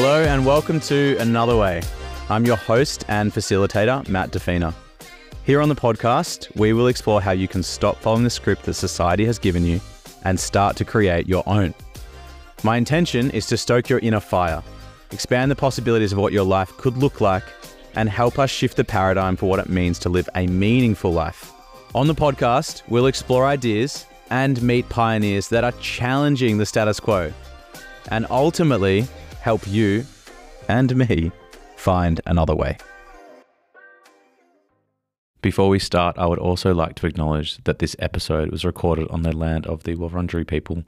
Hello and welcome to Another Way. I'm your host and facilitator, Matt Defina. Here on the podcast, we will explore how you can stop following the script that society has given you and start to create your own. My intention is to stoke your inner fire, expand the possibilities of what your life could look like, and help us shift the paradigm for what it means to live a meaningful life. On the podcast, we'll explore ideas and meet pioneers that are challenging the status quo and ultimately help you and me find another way. Before we start, I would also like to acknowledge that this episode was recorded on the land of the Wurundjeri people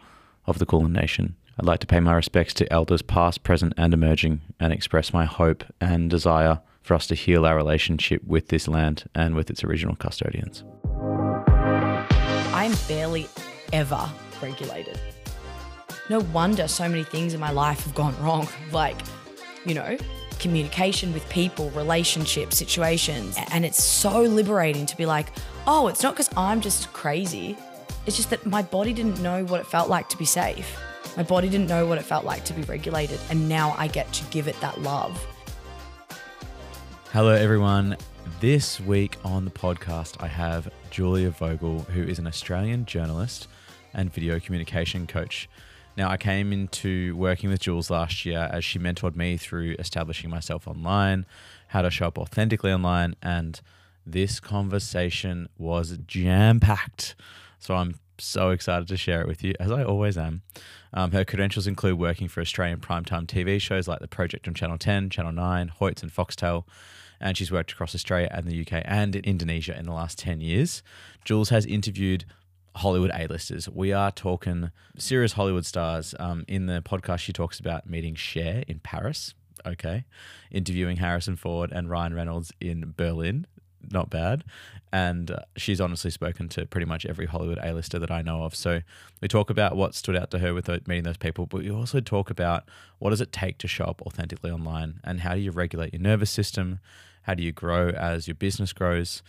of the Kulin Nation. I'd like to pay my respects to elders past, present, and emerging, and express my hope and desire for us to heal our relationship with this land and with its original custodians. I'm barely ever regulated. No wonder so many things in my life have gone wrong. Like, you know, communication with people, relationships, situations. And it's so liberating to be like, oh, it's not because I'm just crazy. It's just that my body didn't know what it felt like to be safe. My body didn't know what it felt like to be regulated. And now I get to give it that love. Hello, everyone. This week on the podcast, I have Julia Vogl, who is an Australian journalist and video communication coach. Now, I came into working with Jules last year as she mentored me through establishing myself online, how to show up authentically online, and this conversation was jam packed. So I'm so excited to share it with you, as I always am. Um, her credentials include working for Australian primetime TV shows like The Project on Channel 10, Channel 9, Hoyts, and Foxtel. And she's worked across Australia and the UK and in Indonesia in the last 10 years. Jules has interviewed Hollywood A-listers. We are talking serious Hollywood stars. Um, in the podcast, she talks about meeting Cher in Paris. Okay, interviewing Harrison Ford and Ryan Reynolds in Berlin. Not bad. And uh, she's honestly spoken to pretty much every Hollywood A-lister that I know of. So we talk about what stood out to her with meeting those people, but we also talk about what does it take to show up authentically online and how do you regulate your nervous system? How do you grow as your business grows?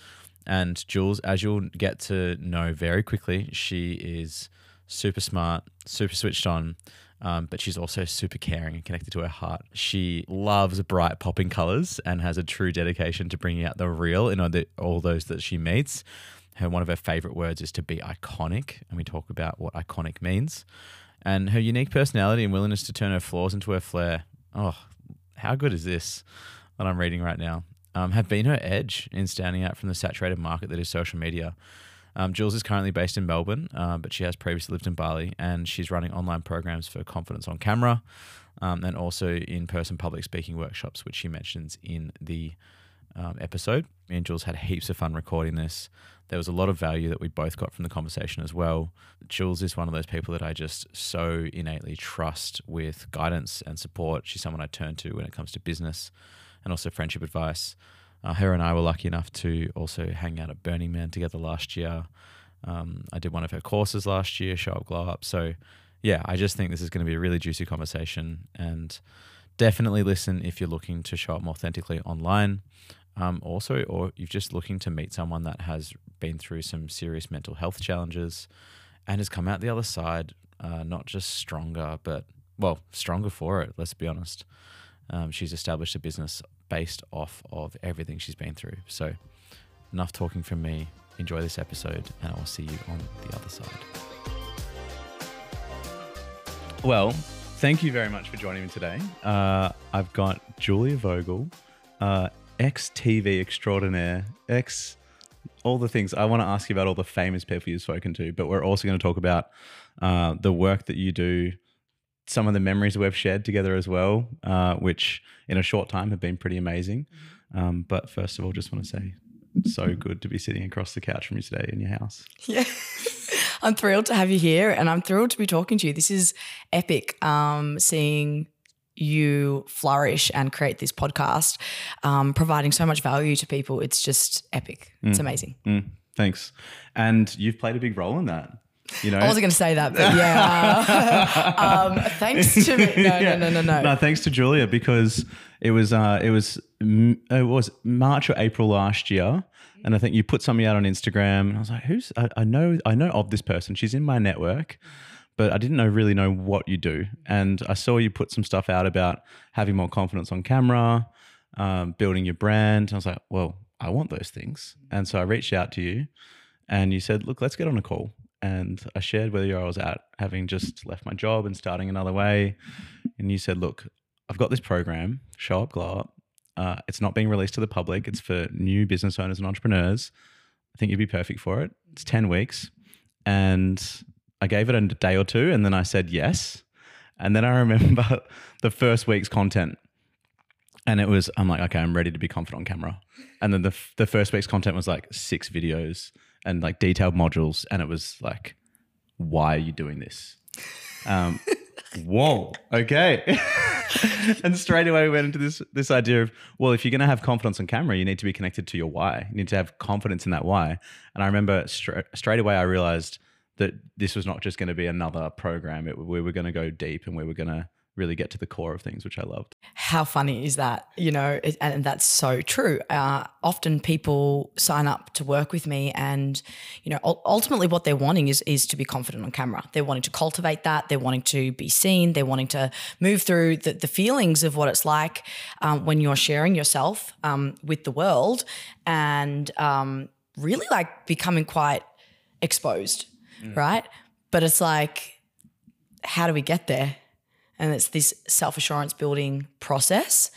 And Jules, as you'll get to know very quickly, she is super smart, super switched on, um, but she's also super caring and connected to her heart. She loves bright popping colors and has a true dedication to bringing out the real in all, the, all those that she meets. Her one of her favorite words is to be iconic, and we talk about what iconic means. And her unique personality and willingness to turn her flaws into her flair. Oh, how good is this that I'm reading right now? Um, have been her edge in standing out from the saturated market that is social media. Um, Jules is currently based in Melbourne, uh, but she has previously lived in Bali and she's running online programs for confidence on camera um, and also in person public speaking workshops, which she mentions in the um, episode. Me and Jules had heaps of fun recording this. There was a lot of value that we both got from the conversation as well. Jules is one of those people that I just so innately trust with guidance and support. She's someone I turn to when it comes to business and also friendship advice. Uh, her and I were lucky enough to also hang out at Burning Man together last year. Um, I did one of her courses last year, Show Up, Glow Up. So, yeah, I just think this is going to be a really juicy conversation and definitely listen if you're looking to show up more authentically online. Um, also, or you're just looking to meet someone that has been through some serious mental health challenges and has come out the other side, uh, not just stronger, but well, stronger for it, let's be honest. Um, she's established a business based off of everything she's been through. So, enough talking from me. Enjoy this episode, and I will see you on the other side. Well, thank you very much for joining me today. Uh, I've got Julia Vogl, uh, ex TV extraordinaire, ex all the things. I want to ask you about all the famous people you've spoken to, but we're also going to talk about uh, the work that you do some of the memories we've shared together as well, uh, which in a short time have been pretty amazing. Um, but first of all, just want to say, so good to be sitting across the couch from you today in your house. Yeah. I'm thrilled to have you here and I'm thrilled to be talking to you. This is epic um, seeing you flourish and create this podcast, um, providing so much value to people. It's just epic. Mm. It's amazing. Mm. Thanks. And you've played a big role in that. You know, I wasn't going to say that, but yeah. Uh, um, thanks to me. No, yeah. no, no, no, no. No, thanks to Julia because it was uh, it was it was March or April last year, and I think you put something out on Instagram, and I was like, "Who's? I, I know I know of this person. She's in my network." but I didn't know really know what you do. And I saw you put some stuff out about having more confidence on camera, um, building your brand. I was like, well, I want those things. And so I reached out to you and you said, look, let's get on a call. And I shared where I was at, having just left my job and starting another way. And you said, look, I've got this program, Show Up, Glow Up. Uh, it's not being released to the public. It's for new business owners and entrepreneurs. I think you'd be perfect for it. It's 10 weeks. And I gave it a day or two and then I said yes. And then I remember the first week's content. And it was, I'm like, okay, I'm ready to be confident on camera. And then the, the first week's content was like six videos and like detailed modules. And it was like, why are you doing this? Um, whoa, okay. and straight away we went into this this idea of well, if you're going to have confidence on camera, you need to be connected to your why. You need to have confidence in that why. And I remember stra- straight away I realized that this was not just going to be another program. It, we were going to go deep and we were going to really get to the core of things, which I loved. How funny is that? You know, it, and that's so true. Uh, often people sign up to work with me, and you know, ultimately what they're wanting is is to be confident on camera. They're wanting to cultivate that. They're wanting to be seen. They're wanting to move through the, the feelings of what it's like um, when you're sharing yourself um, with the world, and um, really like becoming quite exposed, mm. right? But it's like, how do we get there? And it's this self assurance building process.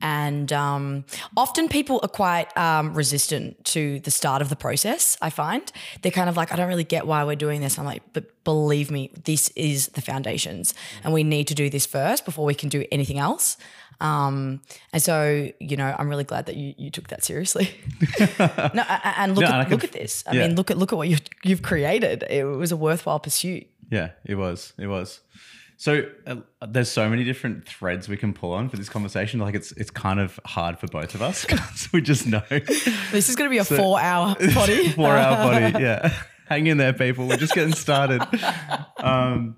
And um, often people are quite um, resistant to the start of the process. I find they're kind of like, I don't really get why we're doing this. I'm like, but believe me, this is the foundations, and we need to do this first before we can do anything else. Um, and so, you know, I'm really glad that you, you took that seriously. no, and look, no, at, look at this. I yeah. mean, look at look at what you've, you've created. It was a worthwhile pursuit. Yeah, it was. It was. So uh, there's so many different threads we can pull on for this conversation. Like it's it's kind of hard for both of us because we just know this is going to be a so, four hour body. four hour body, yeah. Hang in there, people. We're just getting started. Um,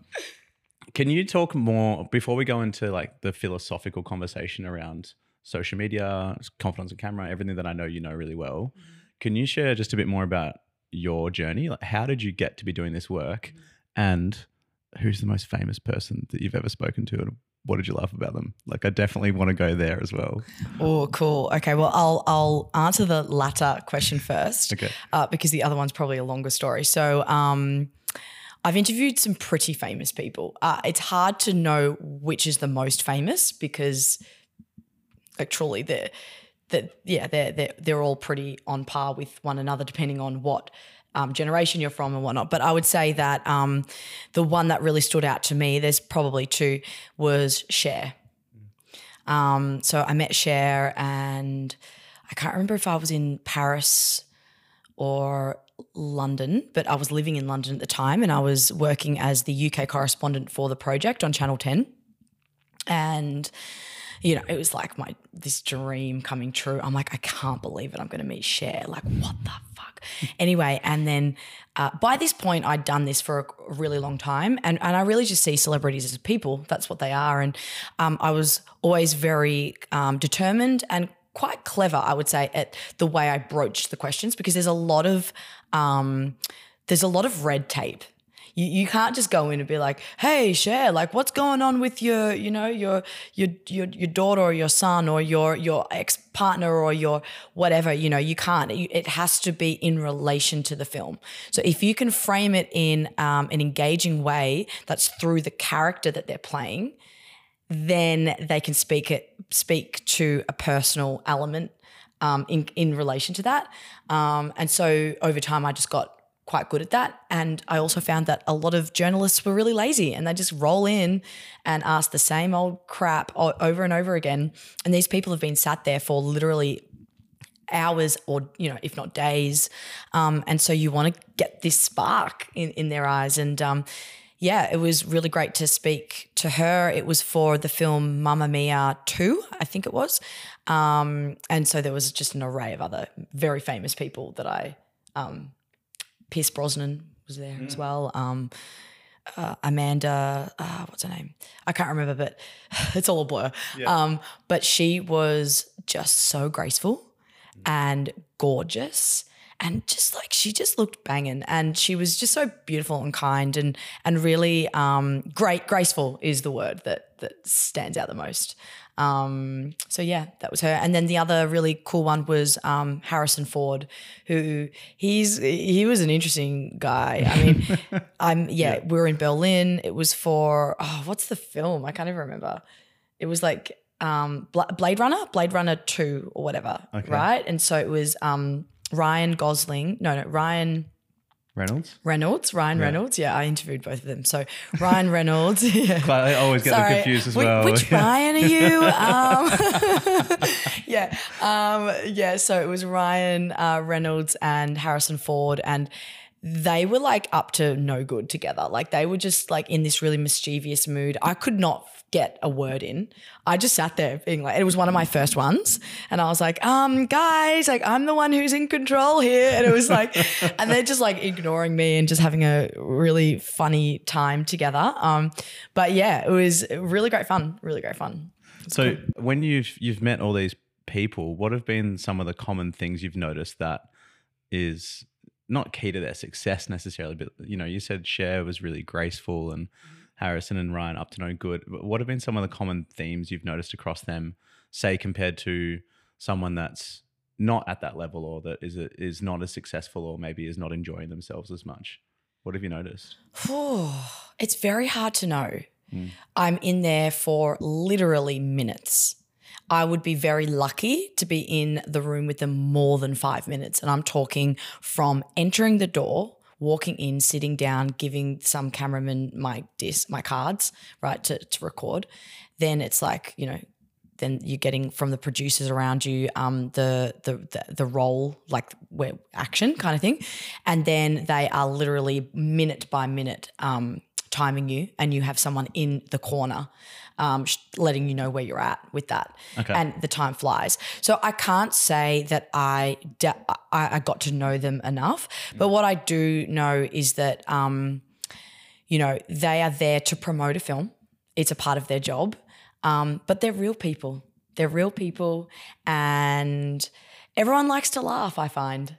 can you talk more before we go into like the philosophical conversation around social media, confidence on camera, everything that I know you know really well? Mm-hmm. Can you share just a bit more about your journey? Like, how did you get to be doing this work, mm-hmm. and who's the most famous person that you've ever spoken to and what did you love about them? Like I definitely want to go there as well. Oh, cool. Okay, well I'll I'll answer the latter question first. okay. Uh, because the other one's probably a longer story. So um, I've interviewed some pretty famous people. Uh, it's hard to know which is the most famous because, like, truly, they're, they're yeah, they're, they're they're all pretty on par with one another, depending on what um, generation you're from and whatnot. But I would say that um, the one that really stood out to me, there's probably two, was Cher. Um, so I met Cher, and I can't remember if I was in Paris or London, but I was living in London at the time, and I was working as the UK correspondent for the project on Channel 10. And you know, it was like my this dream coming true. I'm like, I can't believe it. I'm going to meet Cher. Like, what the? Anyway, and then uh, by this point, I'd done this for a really long time, and and I really just see celebrities as people. That's what they are, and um, I was always very um, determined and quite clever, I would say, at the way I broached the questions because there's a lot of um, there's a lot of red tape you, you can't just go in and be like, hey, Cher like what's going on with your, you know, your your your, your daughter or your son or your your ex partner or your whatever. You know, you can't. It has to be in relation to the film. So if you can frame it in um, an engaging way, that's through the character that they're playing, then they can speak it speak to a personal element um, in in relation to that. Um, and so over time, I just got quite good at that. And I also found that a lot of journalists were really lazy and they just roll in and ask the same old crap over and over again. And these people have been sat there for literally hours or you know if not days um, and so you want to get this spark in, in their eyes and um, yeah it was really great to speak to her it was for the film Mamma Mia 2 I think it was um, and so there was just an array of other very famous people that I um, Pierce Brosnan was there mm. as well. Um, uh, Amanda, uh, what's her name? I can't remember, but it's all a blur. Yeah. Um, but she was just so graceful and gorgeous and just like she just looked banging, and she was just so beautiful and kind, and and really um, great, graceful is the word that that stands out the most. Um, so yeah, that was her. And then the other really cool one was um, Harrison Ford, who he's he was an interesting guy. I mean, I'm yeah, we were in Berlin. It was for oh, what's the film? I can't even remember. It was like um, Blade Runner, Blade Runner Two or whatever, okay. right? And so it was um, Ryan Gosling. No, no, Ryan. Reynolds. Reynolds, Ryan Reynolds. Yeah, I interviewed both of them. So Ryan Reynolds. yeah. I always get them Sorry, confused as well. Which Ryan are you? Um, yeah, um, yeah. So it was Ryan uh, Reynolds and Harrison Ford, and they were like up to no good together. Like they were just like in this really mischievous mood. I could not get a word in. I just sat there being like, it was one of my first ones. And I was like, um, guys, like I'm the one who's in control here. And it was like, and they're just like ignoring me and just having a really funny time together. Um, but yeah, it was really great fun. Really great fun. So when you've you've met all these people, what have been some of the common things you've noticed that is not key to their success necessarily, but you know, you said Cher was really graceful and Harrison and Ryan up to no good. What have been some of the common themes you've noticed across them, say compared to someone that's not at that level or that is is not as successful or maybe is not enjoying themselves as much? What have you noticed? it's very hard to know. Hmm. I'm in there for literally minutes. I would be very lucky to be in the room with them more than five minutes. And I'm talking from entering the door, walking in, sitting down, giving some cameraman my disc, my cards, right, to, to record. Then it's like, you know, then you're getting from the producers around you um, the, the the the role like where action kind of thing, and then they are literally minute by minute um, timing you, and you have someone in the corner. Um, letting you know where you're at with that, Okay. and the time flies. So I can't say that I de- I, I got to know them enough, but what I do know is that um, you know, they are there to promote a film. It's a part of their job. Um, but they're real people. They're real people. And everyone likes to laugh, I find.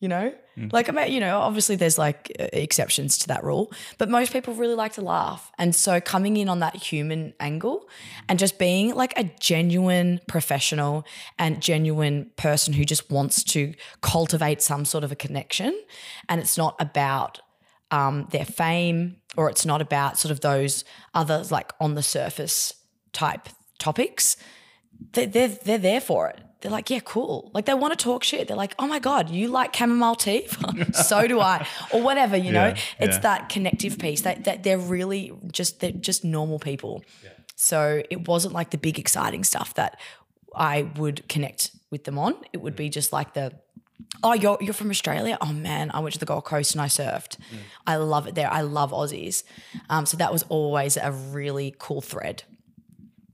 You know? Like, I mean, you know, obviously there's like exceptions to that rule, but most people really like to laugh. And so coming in on that human angle and just being like a genuine professional and genuine person who just wants to cultivate some sort of a connection. And it's not about um, their fame or it's not about sort of those other like on the surface type topics they're, they're, they're there for it they're like yeah cool like they want to talk shit they're like oh my god you like chamomile tea so do i or whatever you know Yeah, it's yeah. that connective piece that, that they're really just they're just normal people so it wasn't like the big exciting stuff that i would connect with them on it would be just like the Oh, you're you're from Australia? Oh man, I went to the Gold Coast and I surfed. I love it there. I love Aussies. Um, so that was always a really cool thread.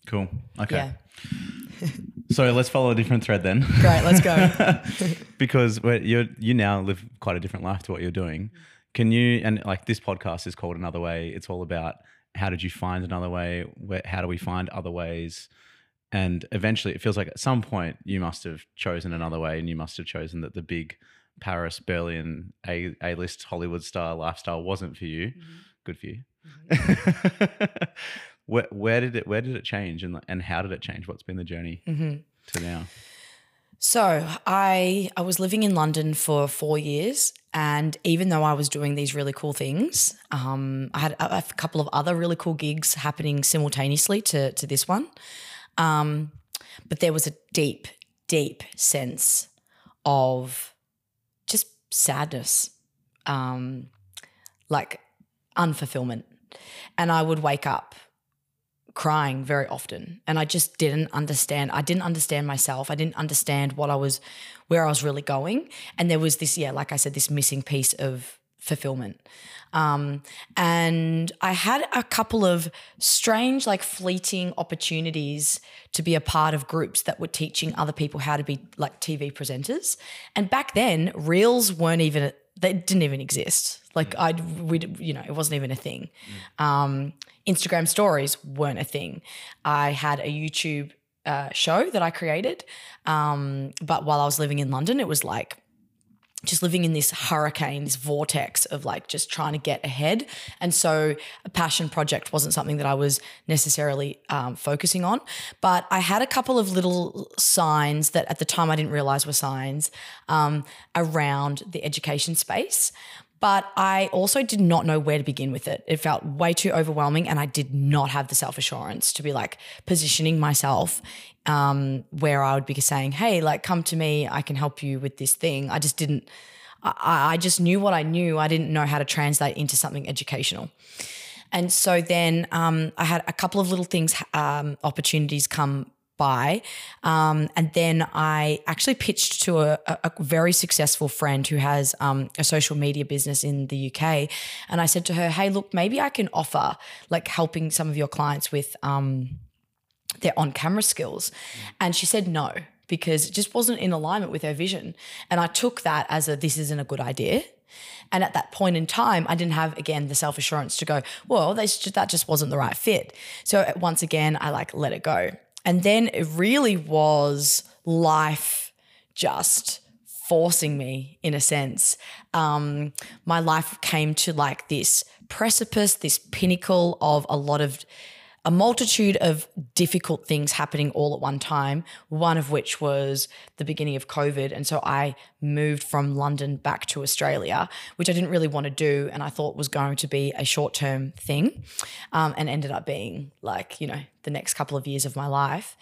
Cool. Okay. So let's follow a different thread then. Great, let's go. because you're, you now live quite a different life to what you're doing. Can you, and like this podcast is called Another Way, it's all about how did you find another way? Where, how do we find other ways? And eventually it feels like at some point you must have chosen another way and you must have chosen that the big Paris, Berlin, A, A-list Hollywood star lifestyle wasn't for you. Mm-hmm. Good for you. Mm-hmm. where, where did it, where did it change and, and how did it change? What's been the journey to now? So I I was living in London for four years, and even though I was doing these really cool things, um, I had a, a couple of other really cool gigs happening simultaneously to to this one. Um, but there was a deep, deep sense of just sadness, um, like unfulfillment, and I would wake up crying very often. And i just didn't understand i didn't understand myself. I didn't understand what i was where i was really going. And there was this yeah like i said this missing piece of fulfillment. Um, and i had a couple of strange like fleeting opportunities to be a part of groups that were teaching other people how to be like tv presenters. And back then reels weren't even they didn't even exist like i we you know it wasn't even a thing um, Instagram stories weren't a thing. I had a YouTube uh, show that I created, um, but while I was living in London, it was like just living in this hurricane, this vortex of like just trying to get ahead. And so a passion project wasn't something that I was necessarily um, focusing on. But I had a couple of little signs that at the time I didn't realize were signs um, around the education space. But I also did not know where to begin with it. It felt way too overwhelming, and I did not have the self assurance to be like positioning myself um, where I would be saying, "Hey, like, come to me. I can help you with this thing." I just didn't. I, I just knew what I knew. I didn't know how to translate into something educational. And so then um, I had a couple of little things, um, opportunities come by. Um, and then I actually pitched to a, a very successful friend who has um, a social media business in the UK. And I said to her, hey, look, maybe I can offer like helping some of your clients with um, their on camera skills. And she said no. Because it just wasn't in alignment with her vision. And I took that as a this isn't a good idea. And at that point in time, I didn't have again the self assurance to go, well, that just wasn't the right fit. So once again, I like let it go. And then it really was life just forcing me in a sense. Um, my life came to like this precipice, this pinnacle of a lot of a multitude of difficult things happening all at one time, one of which was the beginning of COVID. And so I moved from London back to Australia, which I didn't really want to do and I thought was going to be a short term thing um, and ended up being like, you know, the next couple of years of my life.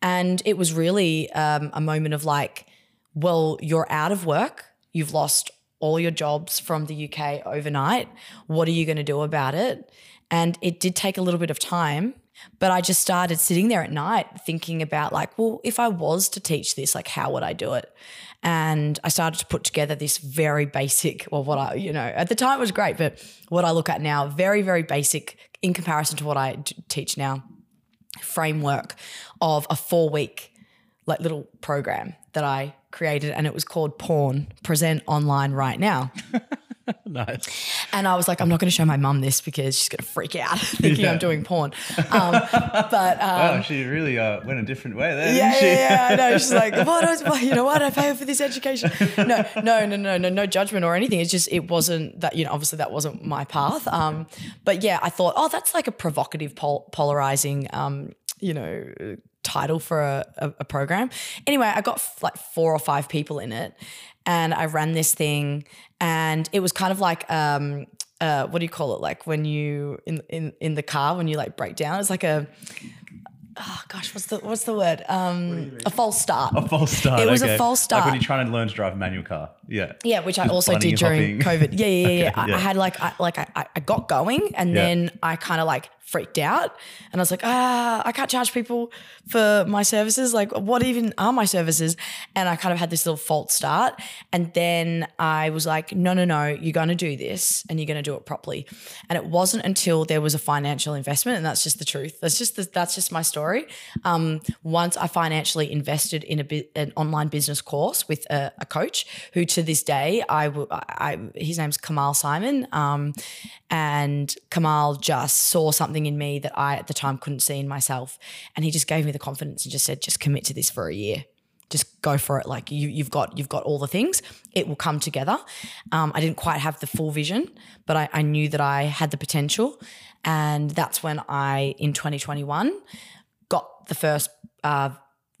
And it was really um, a moment of like, well, you're out of work, you've lost all your jobs from the UK overnight. What are you going to do about it? And it did take a little bit of time, but I just started sitting there at night thinking about, like, well, if I was to teach this, like, how would I do it? And I started to put together this very basic, well, what I, you know, at the time it was great, but what I look at now, very, very basic in comparison to what I teach now, framework of a four week, like, little program that I created. And it was called Porn Present Online Right Now. nice. And I was like, I'm not going to show my mum this because she's going to freak out thinking yeah. I'm doing porn. Um, but um, wow, she really uh, went a different way there. Yeah, yeah, yeah, I know. She's like, what? Was, you know, why did I pay for this education? No, no, no, no, no, no judgment or anything. It's just it wasn't that. You know, obviously that wasn't my path. Um, but yeah, I thought, oh, that's like a provocative, pol- polarizing. Um, you know title for a, a, a, program. Anyway, I got f- like four or five people in it, and I ran this thing, and it was kind of like um, uh, what do you call it? Like when you in in in the car when you like break down, it's like a oh gosh, what's the what's the word? Um, a false start. A false start. It was okay. a false start. Like when you're trying to learn to drive a manual car. Yeah. Yeah, which Just I also did during hopping. COVID. Yeah, yeah, yeah. okay, yeah. I, I, had like I, like I, I got going and yeah. then I kind of like freaked out and I was like, ah, I can't charge people for my services. Like, what even are my services? And I kind of had this little false start. And then I was like, no, no, no, you're going to do this and you're going to do it properly. And it wasn't until there was a financial investment, and that's just the truth. That's just the, that's just my story. Um, once I financially invested in a an online business course with a, a coach who, to this day, I, I his name's Kamal Simon, um, and Kamal just saw something something in me that I at the time couldn't see in myself. And he just gave me the confidence and just said, just commit to this for a year. Just go for it. Like you, you've got, you've got all the things. It will come together. Um, I didn't quite have the full vision, but I, I knew that I had the potential. And that's when I, in 2021, got the first uh,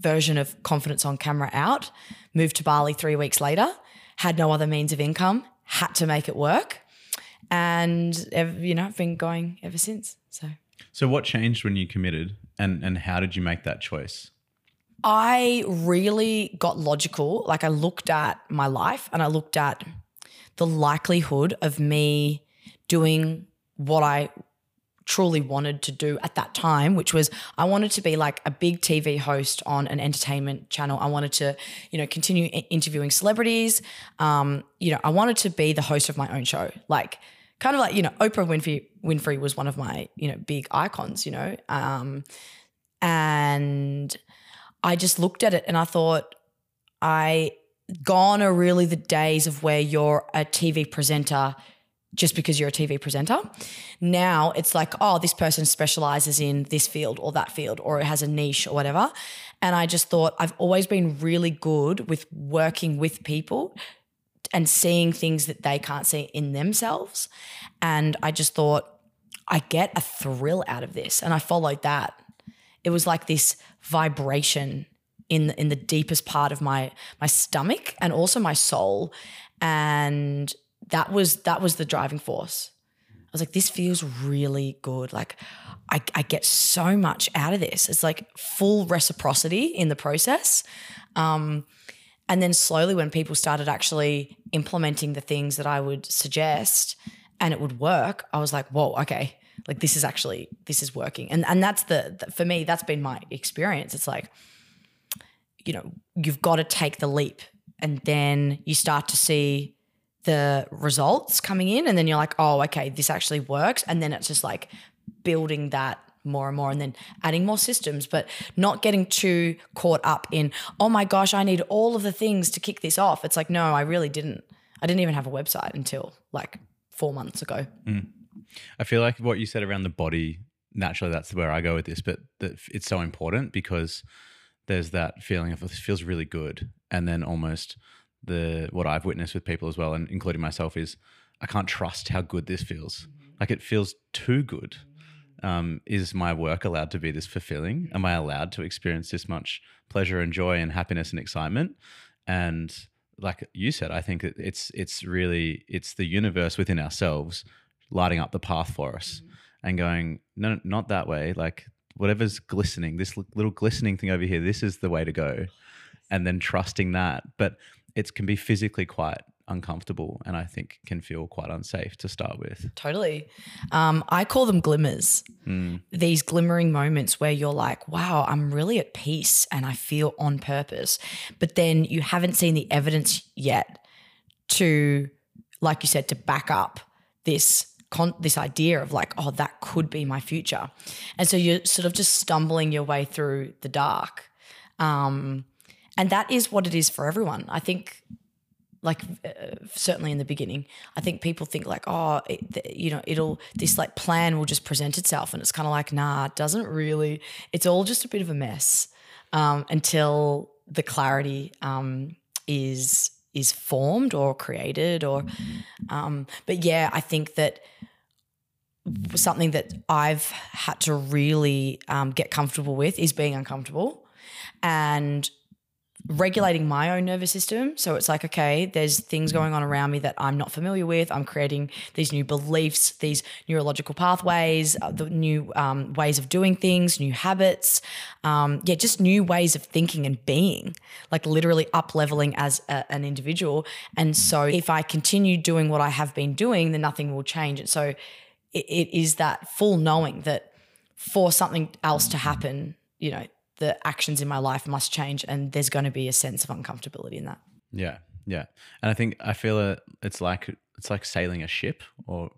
version of Confidence on Camera out, moved to Bali three weeks later, had no other means of income, had to make it work. And, you know, I've been going ever since. So, so what changed when you committed, and and how did you make that choice? I really got logical. Like I looked at my life and I looked at the likelihood of me doing what I truly wanted to do at that time, which was I wanted to be like a big TV host on an entertainment channel. I wanted to, you know, continue interviewing celebrities. Um, you know, I wanted to be the host of my own show. Like kind of like you know Oprah Winfrey Winfrey was one of my you know big icons, you know, um, and I just looked at it and I thought I gone are really the days of where you're a TV presenter just because you're a TV presenter. Now it's like, oh, this person specializes in this field or that field or it has a niche or whatever. And I just thought I've always been really good with working with people and seeing things that they can't see in themselves. And I just thought, I get a thrill out of this. And I followed that. It was like this vibration in the, in the deepest part of my my stomach and also my soul. And that was that was the driving force. I was like, this feels really good. Like I, I get so much out of this. It's like full reciprocity in the process. Um, and then slowly, when people started actually implementing the things that I would suggest and it would work, I was like, whoa, okay, like this is actually, this is working. And, and that's the, the for me, that's been my experience. It's like, you know, you've got to take the leap and then you start to see the results coming in and then you're like oh okay this actually works and then it's just like building that more and more and then adding more systems but not getting too caught up in oh my gosh i need all of the things to kick this off it's like no i really didn't i didn't even have a website until like four months ago mm. I feel like what you said around the body, naturally, that's where I go with this, but it's so important because there's that feeling of oh, this feels really good. And then almost the what I've witnessed with people as well, and including myself, is I can't trust how good this feels. Mm-hmm. Like it feels too good. Um, is my work allowed to be this fulfilling? Am I allowed to experience this much pleasure and joy and happiness and excitement? And like you said, I think it's it's really it's the universe within ourselves lighting up the path for us and going no not that way. Like whatever's glistening this li- little glistening thing over here this is the way to go. And then trusting that. But it can be physically quite uncomfortable and i think can feel quite unsafe to start with Totally. Um, I call them glimmers. These glimmering moments where you're like, wow, I'm really at peace and I feel on purpose. But then you haven't seen the evidence yet to, like you said, to back up this. Con- this idea of like, oh, that could be my future. And so you're sort of just stumbling your way through the dark. Um, and that is what it is for everyone. I think like uh, certainly in the beginning i think people think like oh it, you know it'll this like plan will just present itself. And it's kind of like nah it doesn't really it's all just a bit of a mess um, until the clarity um, is is formed or created or um, but yeah i think that something that i've had to really um, get comfortable with is being uncomfortable. And regulating my own nervous system. So it's like, okay, there's things going on around me that I'm not familiar with. I'm creating these new beliefs, these neurological pathways, uh, the new um, ways of doing things, new habits. Um, yeah, just new ways of thinking and being, like literally up leveling as a, an individual. And so if I continue doing what I have been doing, then nothing will change. And so it, it is that full knowing that for something else to happen, you know, the actions in my life must change and there's going to be a sense of uncomfortability in that. Yeah, yeah, and I think I feel it. It's like it's like sailing a ship, or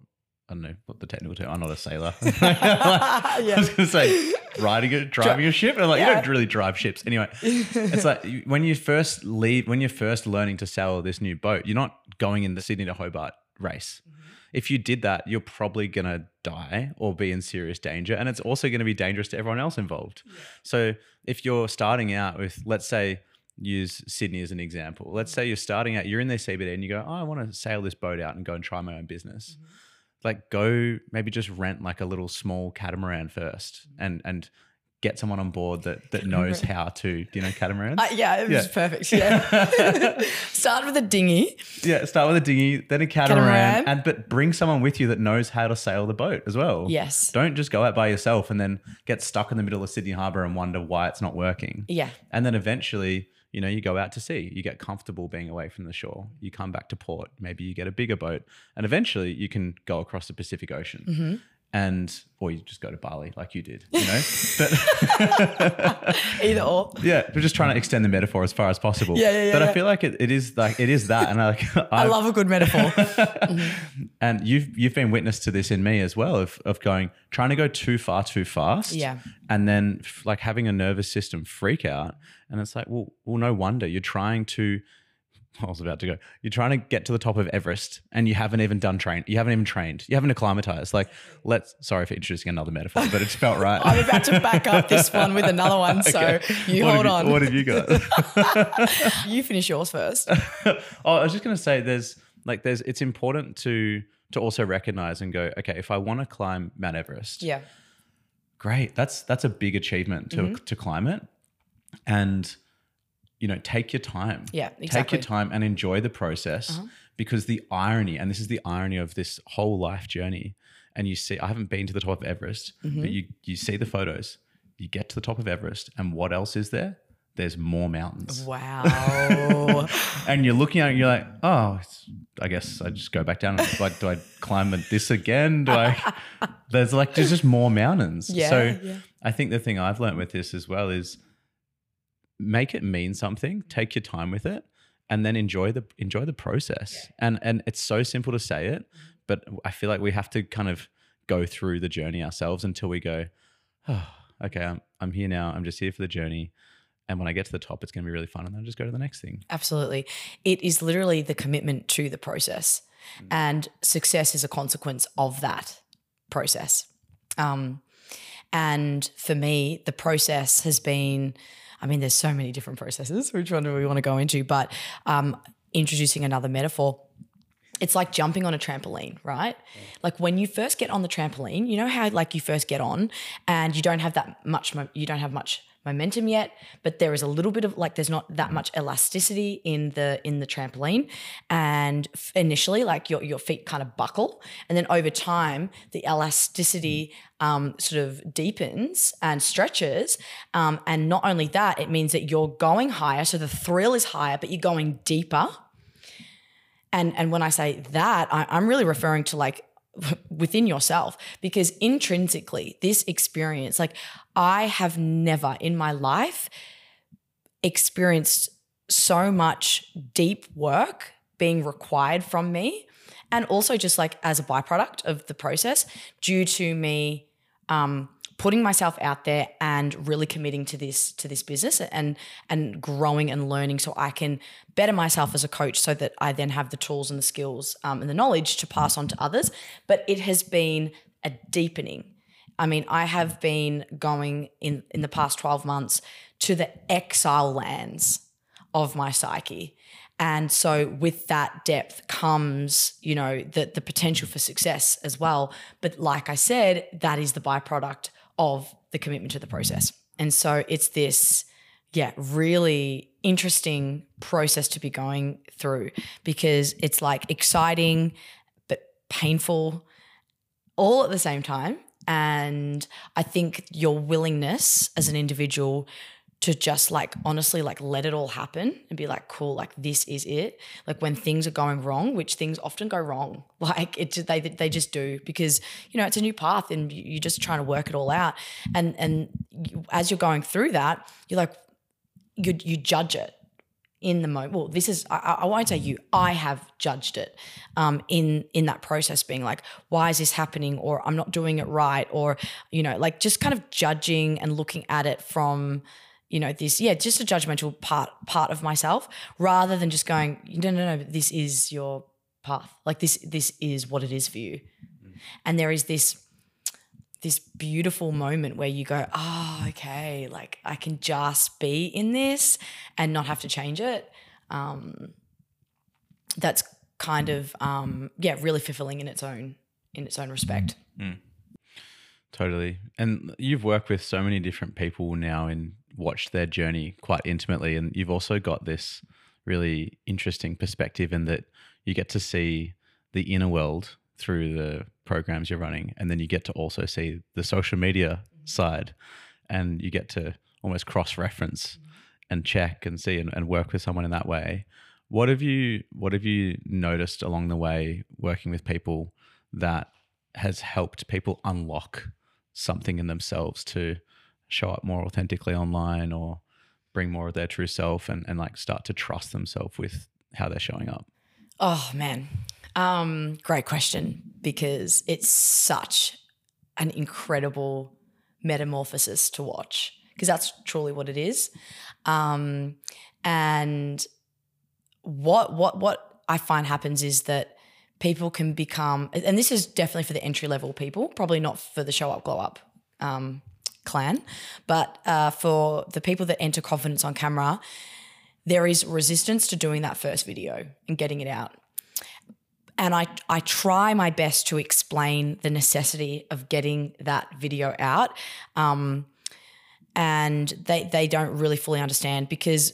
I don't know what the technical term. I'm not a sailor. I was going to say riding it, driving a ship, and I'm like, you don't really drive ships anyway. it's like when you first leave, when you're first learning to sail this new boat, you're not going in the Sydney to Hobart race. If you did that, you're probably going to die or be in serious danger. And it's also going to be dangerous to everyone else involved. So if you're starting out with, let's say, use Sydney as an example. Let's say you're starting out, you're in their CBD and you go, oh, I want to sail this boat out and go and try my own business. Mm-hmm. Like go maybe just rent like a little small catamaran first mm-hmm. and and get someone on board that that knows how to, do you know catamarans? Uh, yeah, it was Yeah. perfect. Yeah. Start with a dinghy. yeah, start with a dinghy, then a catamaran, Catamaran. and but bring someone with you that knows how to sail the boat as well. Yes. Don't just go out by yourself and then get stuck in the middle of Sydney Harbour and wonder why it's not working. Yeah. And then eventually, you know, you go out to sea, you get comfortable being away from the shore, you come back to port, maybe you get a bigger boat, and eventually you can go across the Pacific Ocean. Mm-hmm. And, or you just go to Bali like you did, you know? but Either or. yeah, we're just trying to extend the metaphor as far as possible. Yeah, yeah, yeah, But I feel like it, it is like, it is that. And I, like, I love a good metaphor. and you've you've been witness to this in me as well of of going trying to go too far too fast Yeah. and then f- like having a nervous system freak out and it's like well well no wonder you're trying to I was about to go. You're trying to get to the top of Everest and you haven't even done train. You haven't even trained. You haven't acclimatized. Like, let's, sorry for introducing another metaphor, but it's felt right. I'm about to back up this one with another one. So Okay. you What hold have on. What have you got? you finish yours first. oh, I was just going to say there's like, there's, it's important to, to also recognize and go, okay, if I want to climb Mount Everest, Yeah. great. That's, that's a big achievement to, Mm-hmm. to climb it. And, you know, take your time. Yeah, exactly. Take your time and enjoy the process Uh-huh. because the irony, and this is the irony of this whole life journey. And you see, I haven't been to the top of Everest, Mm-hmm. but you you see the photos. You get to the top of Everest, and what else is there? There's more mountains. Wow. And you're looking at it, and you're like, oh, it's, I guess I just go back down. And like, do I climb this again? Do I? There's like, there's just more mountains. Yeah, so yeah. I think the thing I've learned with this as well is make it mean something. Take your time with it, and then enjoy the enjoy the process. And and it's so simple to say it, but I feel like we have to kind of go through the journey ourselves until we go, oh, okay, I'm I'm here now. I'm just here for the journey. And when I get to the top, it's going to be really fun, and then I'll just go to the next thing. Absolutely. It is literally the commitment to the process, and success is a consequence of that process. Um, and for me, the process has been, I mean, there's so many different processes. Which one do we want to go into? But um, introducing another metaphor, it's like jumping on a trampoline, right? Like when you first get on the trampoline, you know how like you first get on and you don't have that much, you don't have much momentum yet, but there is a little bit of like there's not that much elasticity in the in the trampoline, and f- initially like your your feet kind of buckle, and then over time the elasticity um, sort of deepens and stretches, um, and not only that, it means that you're going higher, so the thrill is higher, but you're going deeper. And and when I say that, I, I'm really referring to like within yourself because intrinsically this experience like i have never in my life experienced so much deep work being required from me. And also just like as a byproduct of the process due to me um, putting myself out there and really committing to this to this business and and growing and learning so I can better myself as a coach so that I then have the tools and the skills um, and the knowledge to pass on to others. But it has been a deepening I mean I have been going in in the past 12 months to the exile lands of my psyche and so with that depth comes, you know, the the potential for success as well. But like I said, that is the byproduct of the commitment to the process. And so it's this, yeah, really interesting process to be going through because it's like exciting but painful all at the same time. And I think your willingness as an individual to just like honestly like let it all happen and be like cool like this is it. Like when things are going wrong which things often go wrong like it they they just do because you know it's a new path and you- you're just trying to work it all out. And and you, as you're going through that you're like you you judge it in the moment. Well, this is I, I won't say you. I have judged it um, in in that process, being like, why is this happening, or I'm not doing it right, or you know, like just kind of judging and looking at it from you know this yeah just a judgmental part part of myself rather than just going no no no this is your path like this this is what it is for you and there is this this beautiful moment where you go, oh, okay, like I can just be in this and not have to change it. Um, that's kind of um, yeah, really fulfilling in its own in its own respect. Mm. Totally. And you've worked with so many different people now and watched their journey quite intimately. And you've also got this really interesting perspective in that you get to see the inner world through the programs you're running. And then you get to also see the social media mm-hmm. side and you get to almost cross reference mm-hmm. and check and see and, and work with someone in that way. What have you what have you noticed along the way working with people that has helped people unlock something in themselves to show up more authentically online or bring more of their true self and, and like start to trust themselves with how they're showing up? Oh man, um, great question because it's such an incredible metamorphosis to watch because that's truly what it is. Um, and what what what I find happens is that people can become, and this is definitely for the entry level people, probably not for the show up glow up um, clan, but uh, for the people that enter confidence on camera, there is resistance to doing that first video and getting it out. And I, I try my best to explain the necessity of getting that video out. Um, and they, they don't really fully understand because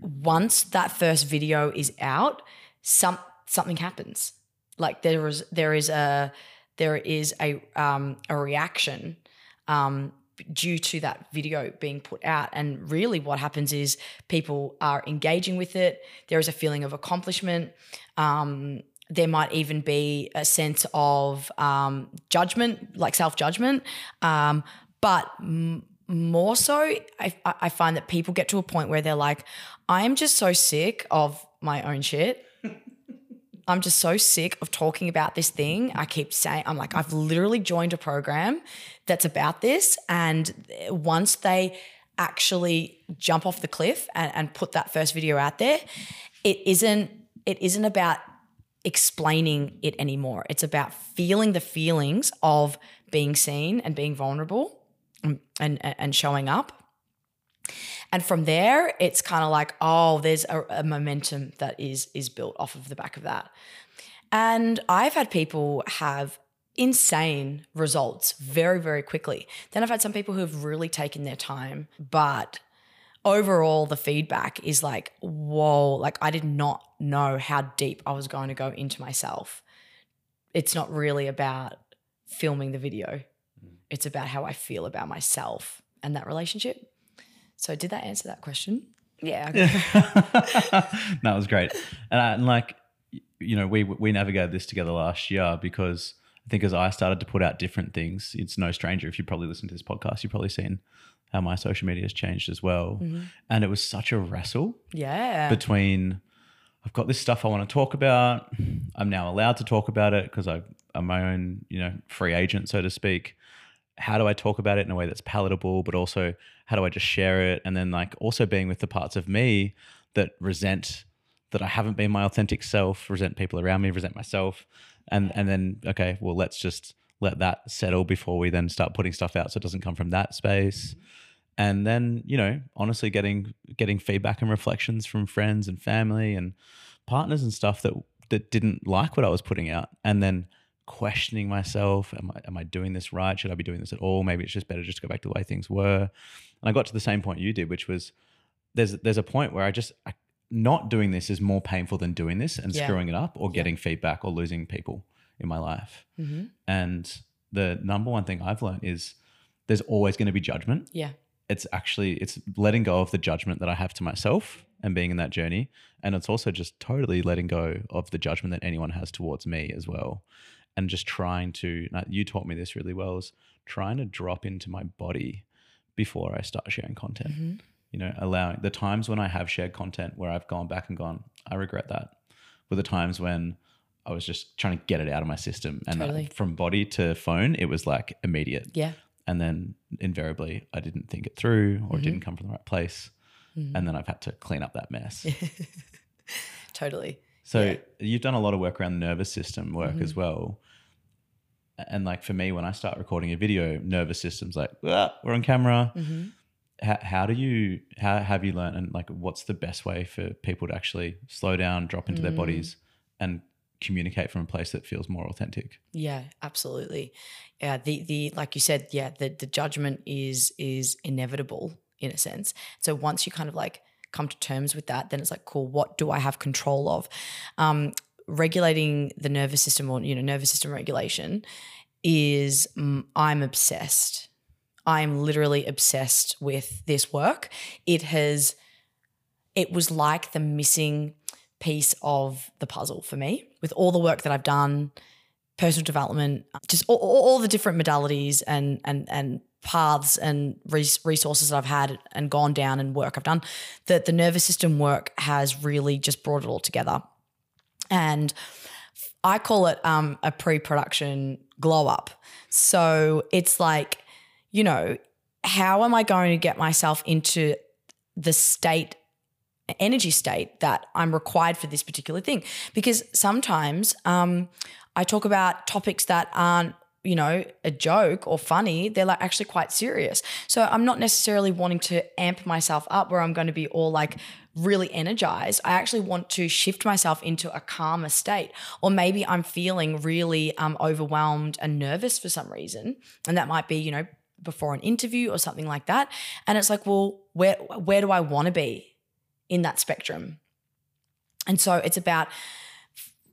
once that first video is out, some something happens. Like there is there is a there is a um, a reaction um, due to that video being put out. And really, what happens is people are engaging with it. There is a feeling of accomplishment. Um, there might even be a sense of um, judgment, like self judgment. Um, but m- more so, I, I find that people get to a point where they're like, I am just so sick of my own shit. I'm just so sick of talking about this thing. I keep saying, I'm like, I've literally joined a program that's about this. And once they actually jump off the cliff and, and put that first video out there, it isn't, it isn't about explaining it anymore. It's about feeling the feelings of being seen and being vulnerable and, and, and showing up. And from there, it's kind of like, oh, there's a, a, momentum that is is built off of the back of that. And I've had people have insane results very, very quickly. Then I've had some people who have really taken their time, but overall the feedback is like, whoa, like I did not know how deep I was going to go into myself. It's not really about filming the video. Mm. It's about how I feel about myself and that relationship. So did that answer that question? Yeah. Okay. that was great. And, I, and like, you know, we we navigated this together last year because I think as I started to put out different things, it's no stranger. If you probably listen to this podcast, you've probably seen how my social media has changed as well. Mm-hmm. And it was such a wrestle. Yeah. Between I've got this stuff I want to talk about. I'm now allowed to talk about it because I'm my own, you know, free agent, so to speak how do I talk about it in a way that's palatable, but also how do I just share it? And then like also being with the parts of me that resent that I haven't been my authentic self, resent people around me, resent myself. And and then okay, well let's just let that settle before we then start putting stuff out so it doesn't come from that space. Mm-hmm. And then, you know, honestly getting getting feedback and reflections from friends and family and partners and stuff that that didn't like what I was putting out. And then questioning myself. Am I, am I doing this right? Should I be doing this at all? Maybe it's just better just to go back to the way things were. And I got to the same point you did, which was there's there's a point where I just I, not doing this is more painful than doing this and yeah. screwing it up or getting yeah. feedback or losing people in my life. Mm-hmm. And the number one thing I've learned is there's always going to be judgment. Yeah. It's actually it's letting go of the judgment that I have to myself and being in that journey and it's also just totally letting go of the judgment that anyone has towards me as well and just trying to you taught me this really well is trying to drop into my body before I start sharing content. Mm-hmm. You know, allowing the times when I have shared content where I've gone back and gone, I regret that. Were the times when I was just trying to get it out of my system, and totally. from body to phone, it was like immediate. Yeah. And then invariably, I didn't think it through, or mm-hmm. it didn't come from the right place, mm-hmm. and then I've had to clean up that mess. totally. So yeah. you've done a lot of work around nervous system work mm-hmm. as well and like for me when i start recording a video nervous system's like ah, we're on camera mm-hmm. how, how do you how have you learned and like what's the best way for people to actually slow down drop into mm. their bodies and communicate from a place that feels more authentic. Yeah absolutely. Yeah the the like you said yeah the the judgment is is inevitable in a sense. So once you kind of like come to terms with that then it's like cool what do i have control of? Um regulating the nervous system or you know nervous system regulation is mm, I'm obsessed. I'm literally obsessed with this work. It has it was like the missing piece of the puzzle for me with all the work that I've done, personal development, just all, all the different modalities and and and paths and resources that I've had and gone down and work I've done. That the nervous system work has really just brought it all together. And I call it um, a pre production glow up. So it's like, you know, how am I going to get myself into the state energy state that I'm required for this particular thing. Because sometimes um, I talk about topics that aren't you know, a joke or funny, they're like actually quite serious. So I'm not necessarily wanting to amp myself up where I'm going to be all like really energized. I actually want to shift myself into a calmer state. Or maybe I'm feeling really um, overwhelmed and nervous for some reason. And that might be, you know, before an interview or something like that. And it's like, well, where where do I want to be in that spectrum? And so it's about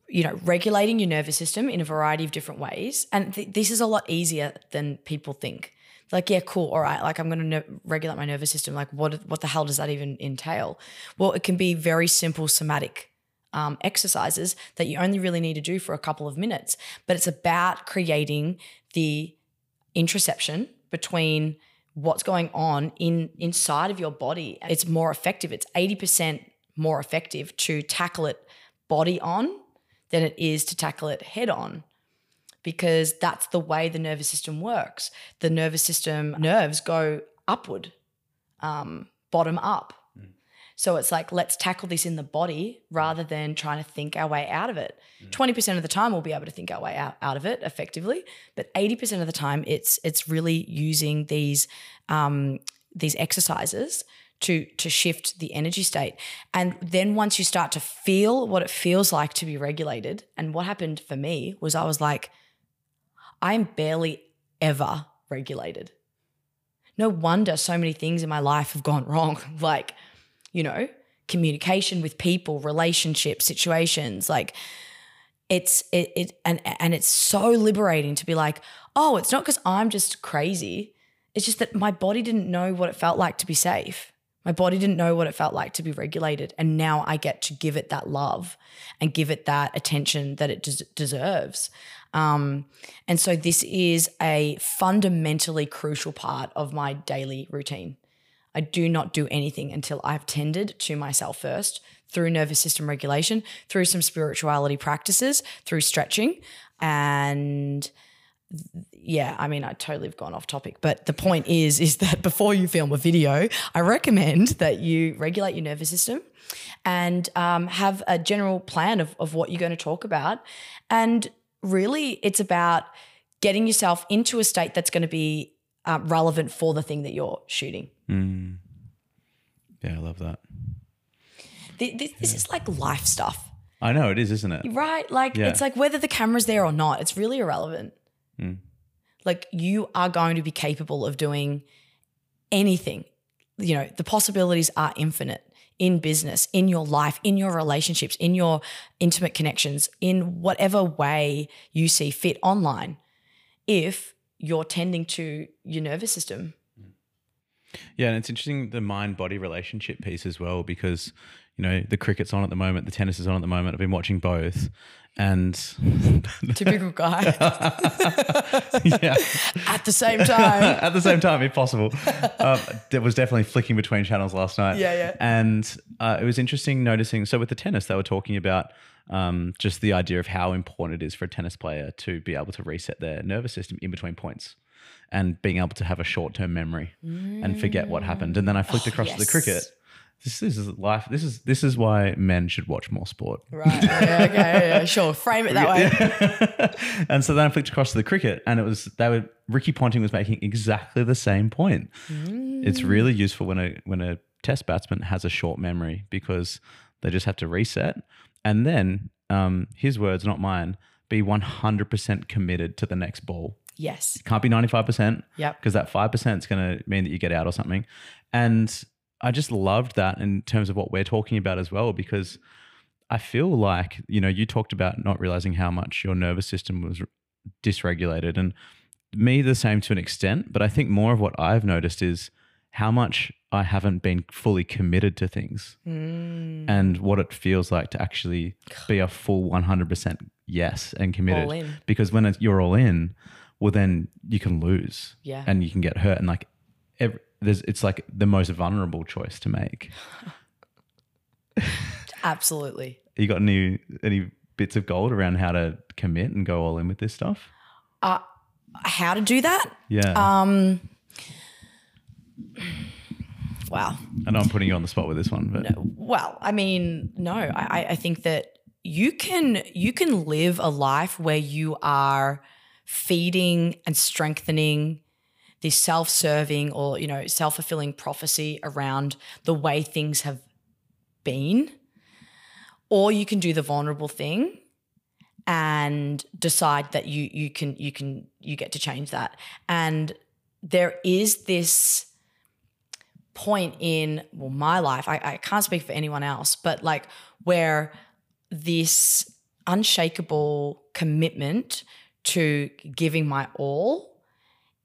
you know, regulating your nervous system in a variety of different ways. And th- this is a lot easier than people think. Like, yeah, cool, all right. Like, I'm going to ne- regulate my nervous system. Like, what what the hell does that even entail? Well, it can be very simple somatic um, exercises that you only really need to do for a couple of minutes. But it's about creating the interoception between what's going on in inside of your body. It's more effective. It's 80% more effective to tackle it body on than it is to tackle it head on because that's the way the nervous system works. The nervous system nerves go upward, um, bottom up. So it's like, let's tackle this in the body rather than trying to think our way out of it. Mm. 20% of the time we'll be able to think our way out, out of it effectively, but 80% of the time it's it's really using these um, these exercises to to shift the energy state. And then once you start to feel what it feels like to be regulated, and what happened for me was I was like, I'm barely ever regulated. No wonder so many things in my life have gone wrong. like, you know, communication with people, relationships, situations, like it's it, it and and it's so liberating to be like, oh, it's not because I'm just crazy. It's just that my body didn't know what it felt like to be safe. My body didn't know what it felt like to be regulated. And now I get to give it that love and give it that attention that it des- deserves. Um, and so this is a fundamentally crucial part of my daily routine. I do not do anything until I've tended to myself first through nervous system regulation, through some spirituality practices, through stretching. And yeah, I mean, I totally have gone off topic, but the point is, is that before you film a video, I recommend that you regulate your nervous system and um, have a general plan of, of what you're going to talk about. And really, it's about getting yourself into a state that's going to be uh, relevant for the thing that you're shooting. Mm. Yeah, I love that. This, this, this is like life stuff. I know it is, isn't it? Right? Like, yeah. it's like whether the camera's there or not, it's really irrelevant. Mm. Like you are going to be capable of doing anything. You know, the possibilities are infinite in business, in your life, in your relationships, in your intimate connections, in whatever way you see fit online, if you're tending to your nervous system. Mm. Yeah, and it's interesting the mind body relationship piece as well because you know the cricket's on at the moment, the tennis is on at the moment. I've been watching both, and typical guy. yeah, at the same time. at the same time, if possible. Um, it was definitely flicking between channels last night. Yeah, yeah. And uh, it was interesting noticing. So with the tennis, they were talking about um, just the idea of how important it is for a tennis player to be able to reset their nervous system in between points and being able to have a short term memory mm. and forget what happened. And then I flicked oh, across yes. to the cricket this, is life. This is this is why men should watch more sport. Right. Yeah, okay. Yeah, sure. Frame it that way. and so then I flicked across to the cricket, and it was they were Ricky Ponting was making exactly the same point. Mm. It's really useful when a when a test batsman has a short memory because they just have to reset, and then um, his words, not mine, be one hundred percent committed to the next ball. Yes. Can't be 95%. Yep. Because that 5% is going to mean that you get out or something. And I just loved that in terms of what we're talking about as well, because I feel like, you know, you talked about not realizing how much your nervous system was dysregulated. And me, the same to an extent. But I think more of what I've noticed is how much I haven't been fully committed to things mm. and what it feels like to actually be a full 100% yes and committed. Because when you're all in, well, then you can lose yeah. and you can get hurt. And like every, there's it's like the most vulnerable choice to make. Absolutely. You got any any bits of gold around how to commit and go all in with this stuff? Uh, how to do that? Yeah. Um. wow. I know I'm putting you on the spot with this one, but Well, I mean, no, I, I- I think that you can you can live a life where you are feeding and strengthening this self-serving or you know self-fulfilling prophecy around the way things have been, or you can do the vulnerable thing and decide that you you can you can you get to change that. And there is this point in well my life I, I can't speak for anyone else but like where this unshakable commitment to giving my all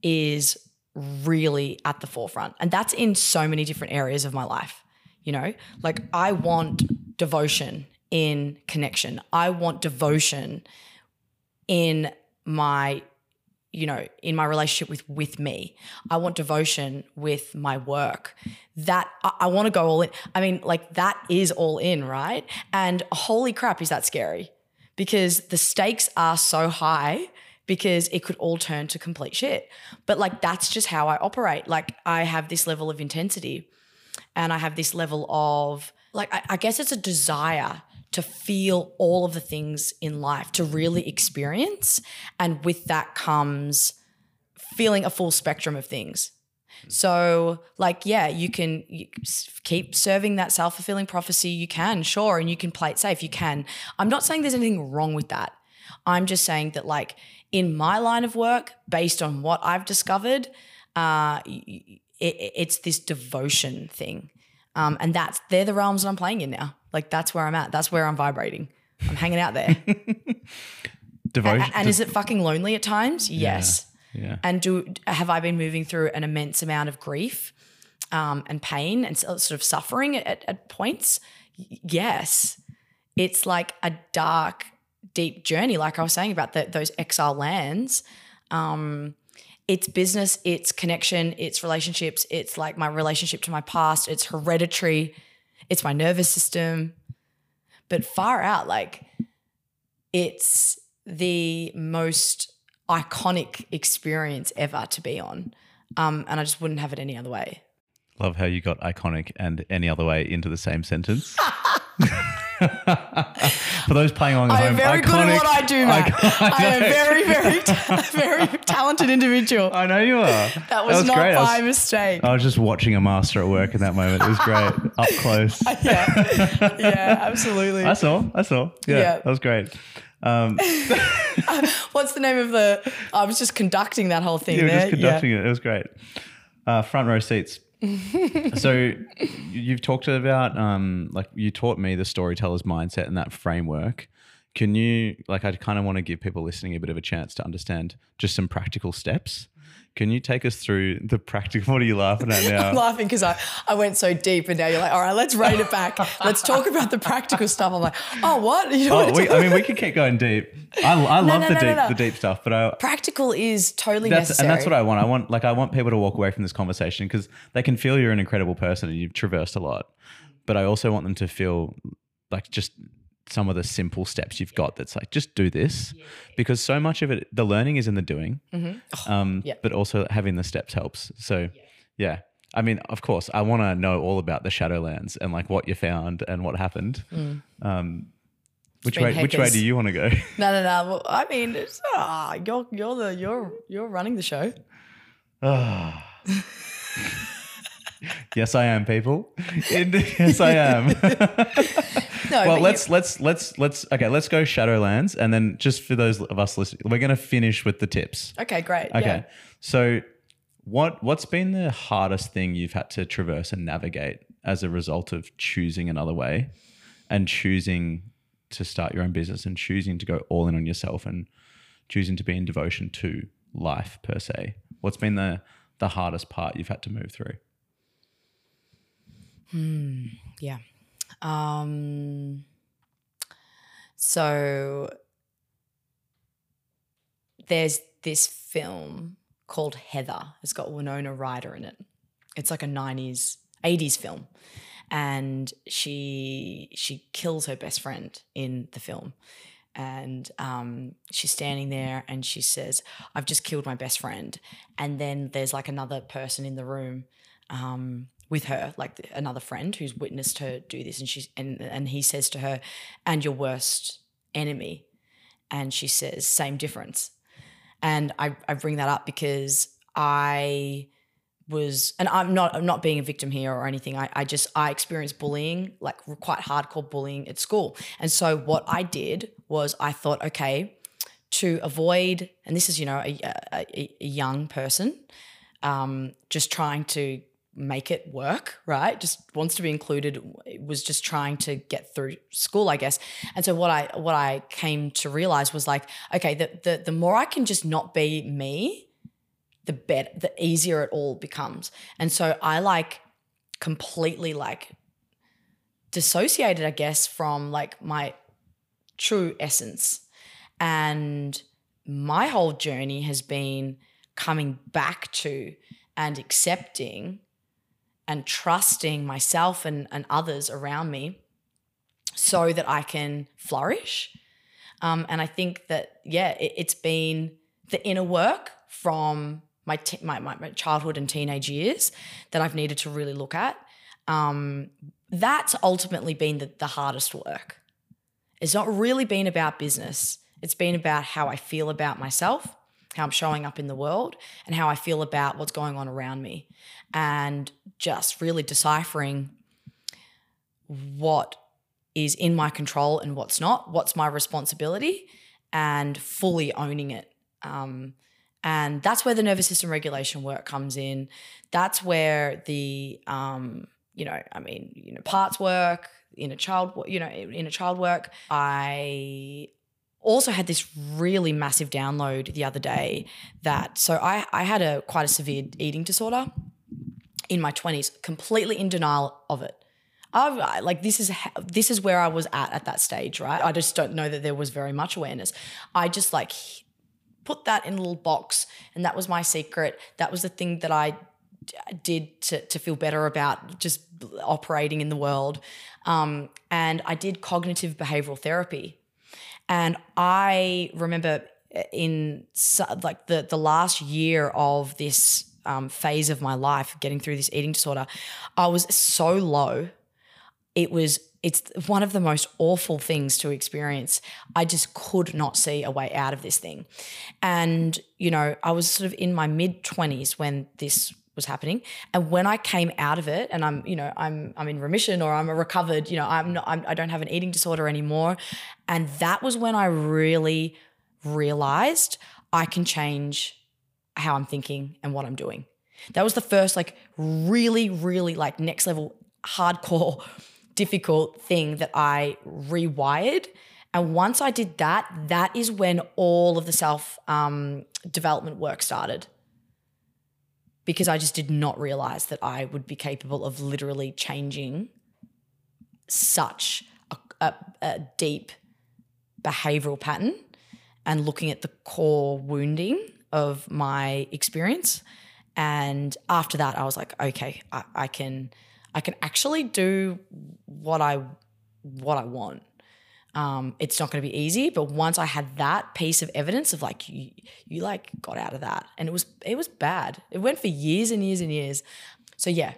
is really at the forefront. And that's in so many different areas of my life you know? Like i want devotion in connection. I want devotion in my you know in my relationship with with me. I want devotion with my work. That i, I want to go all in. I mean like that is all in right? And holy crap is that scary? Because the stakes are so high because it could all turn to complete shit. But like that's just how i operate. Like i have this level of intensity and I have this level of like I, I guess it's a desire to feel all of the things in life to really experience. And with that comes feeling a full spectrum of things. So like yeah you can keep serving that self-fulfilling prophecy. You can sure and you can play it safe. You can. I'm not saying there's anything wrong with that. I'm just saying that like in my line of work based on what i've discovered uh, it, it's this devotion thing. Um, and that's they're the realms that i'm playing in now. Like that's where i'm at. That's where i'm vibrating. I'm hanging out there. Devotion. A- and is it fucking lonely at times? Yes. yeah. and do have I been moving through an immense amount of grief um, and pain and sort of suffering at, at points? Yes, it's like a dark, deep journey. Like I was saying about the, those exile lands. Um, it's business, it's connection, it's relationships, it's like my relationship to my past, it's hereditary, it's my nervous system. But far out, like it's the most iconic experience ever to be on. Um, and I just wouldn't have it any other way. Love how you got iconic and any other way into the same sentence. For those playing along at I am very good at what I do, Matt. I am a very, very, ta- very talented individual. I know you are. That was, not great. I by was, mistake. I was just watching a master at work in that moment. It was great, up close. yeah, yeah, absolutely. I saw. I saw. Yeah, Yeah. that was great. Um, What's the name of the? I was just conducting that whole thing you were there. just conducting it. It was great. Uh, front row seats. So you- you've talked about um, like you taught me the storyteller's mindset and that framework. Can you like I kind of want to give people listening a bit of a chance to understand just some practical steps. Can you take us through the practical? What are you laughing at now? I'm laughing because I, I went so deep and now you're like, all right, let's rein it back. Let's talk about the practical stuff. I'm like, oh, what? You know Oh, what we, I mean, we could keep going deep. I, I love no, the no, deep, no, no. the deep stuff, but I, practical is totally that's necessary. and that's what I want. I want like I want people to walk away from this conversation because they can feel you're an incredible person and you've traversed a lot. But I also want them to feel like just some of the simple steps you've got that's like just do this because so much of it the learning is in the doing um, Yeah. but also having the steps helps. So yeah. i mean of course i want to know all about the shadowlands and like what you found and what happened. Um, which been way which way do you want to go? No, no, no. Well, I mean, it's, ah, you're you're the you're you're running the show. Yes, I am, people. Yes, I am. No, well, let's let's let's let's okay. Let's go Shadowlands, and then just for those of us listening, we're going to finish with the tips. Okay, great. Okay. Yeah. So, what what's been the hardest thing you've had to traverse and navigate as a result of choosing another way, and choosing to start your own business, and choosing to go all in on yourself, and choosing to be in devotion to life per se? What's been the the hardest part you've had to move through? Yeah. Um, so there's this film called Heather. It's got Winona Ryder in it. It's like a 90s, 80s film. And she she kills her best friend in the film. And um, she's standing there and she says, I've just killed my best friend. And then there's like another person in the room um, with her, like the- another friend who's witnessed her do this, and she's and and he says to her, "And your worst enemy," and she says, "Same difference." And I I bring that up because I was and I'm not I'm not being a victim here or anything. I, I just I experienced bullying, like quite hardcore bullying at school. And so what I did was I thought, okay, to avoid, and this is you know a, a, a young person, um, just trying to make it work, right? Just wants to be included. Was just trying to get through school, I guess. And so what I what I came to realize was like, okay, the the the more I can just not be me, the better, the easier it all becomes. And so I like completely like dissociated, I guess, from like my true essence. And my whole journey has been coming back to and accepting and trusting myself and, and others around me so that I can flourish. Um, and I think that, yeah, it, it's been the inner work from my, t- my, my, my childhood and teenage years that I've needed to really look at. Um, that's ultimately been the, the hardest work. It's not really been about business. It's been about how I feel about myself, how I'm showing up in the world, and how I feel about what's going on around me. And just really deciphering what is in my control and what's not, what's my responsibility, and fully owning it. Um, and that's where the nervous system regulation work comes in. That's where the, um, you know, I mean, you know, parts work, inner child, you know, in a child work. I also had this really massive download the other day that so I, I had a quite a severe eating disorder in my 20s completely in denial of it. I've, I- like this is this is where I was at at that stage right? I just don't know that there was very much awareness. I just like put that in a little box and that was my secret. That was the thing that I did to, to feel better about just operating in the world. Um, and I did cognitive behavioral therapy. And I remember in like the the last year of this um, phase of my life, getting through this eating disorder, I was so low. It was it's one of the most awful things to experience. I just could not see a way out of this thing, and you know I was sort of in my mid twenties when this was happening and when i came out of it and i'm you know i'm i'm in remission or i'm a recovered you know i'm not I'm, i don't have an eating disorder anymore and that was when i really realized i can change how i'm thinking and what i'm doing. That was the first like really really like next level hardcore difficult thing that i rewired. And once i did that that is when all of the self um, development work started. Because I just did not realize that I would be capable of literally changing such a, a, a deep behavioral pattern and looking at the core wounding of my experience. And after that, I was like, okay, I, I can, I can actually do what I, what I want. Um, it's not going to be easy, but once I had that piece of evidence of like you, you like got out of that, and it was it was bad. It went for years and years and years. So yeah,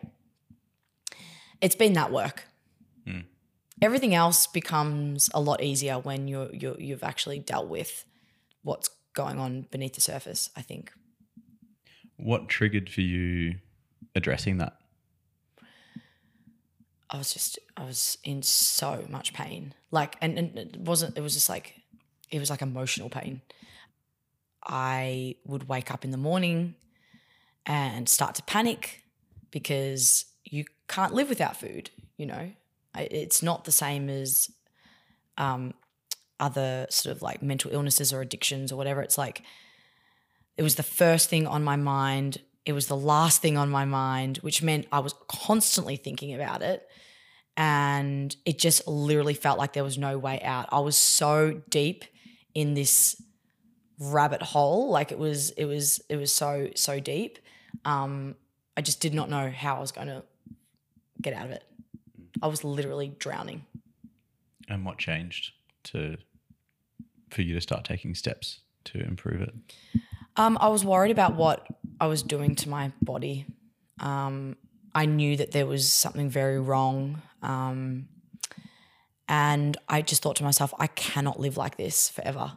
it's been that work. Everything else becomes a lot easier when you're, you're you've actually dealt with what's going on beneath the surface. I think. What triggered for you addressing that? I was just I was in so much pain. Like and, and it wasn't it was just like it was like emotional pain. I would wake up in the morning and start to panic because you can't live without food, you know. It's not the same as um other sort of like mental illnesses or addictions or whatever. It's like it was the first thing on my mind. It was the last thing on my mind, which meant I was constantly thinking about it. And it just literally felt like there was no way out. I was so deep in this rabbit hole. Like it was, it was, it was so, so deep. Um, I just did not know how I was going to get out of it. I was literally drowning. And what changed to for you to start taking steps to improve it? Um, I was worried about what I was doing to my body. Um, I knew that there was something very wrong. Um, and I just thought to myself, I cannot live like this forever.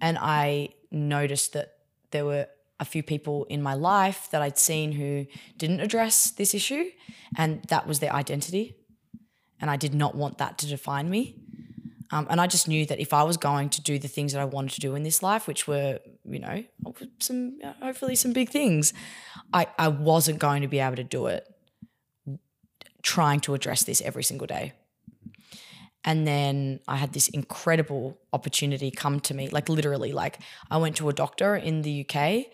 And I noticed that there were a few people in my life that I'd seen who didn't address this issue, and that was their identity. And I did not want that to define me. Um, and I just knew that if I was going to do the things that I wanted to do in this life, which were, you know, some hopefully some big things, I, I wasn't going to be able to do it trying to address this every single day. And then I had this incredible opportunity come to me, like literally, like I went to a doctor in the UK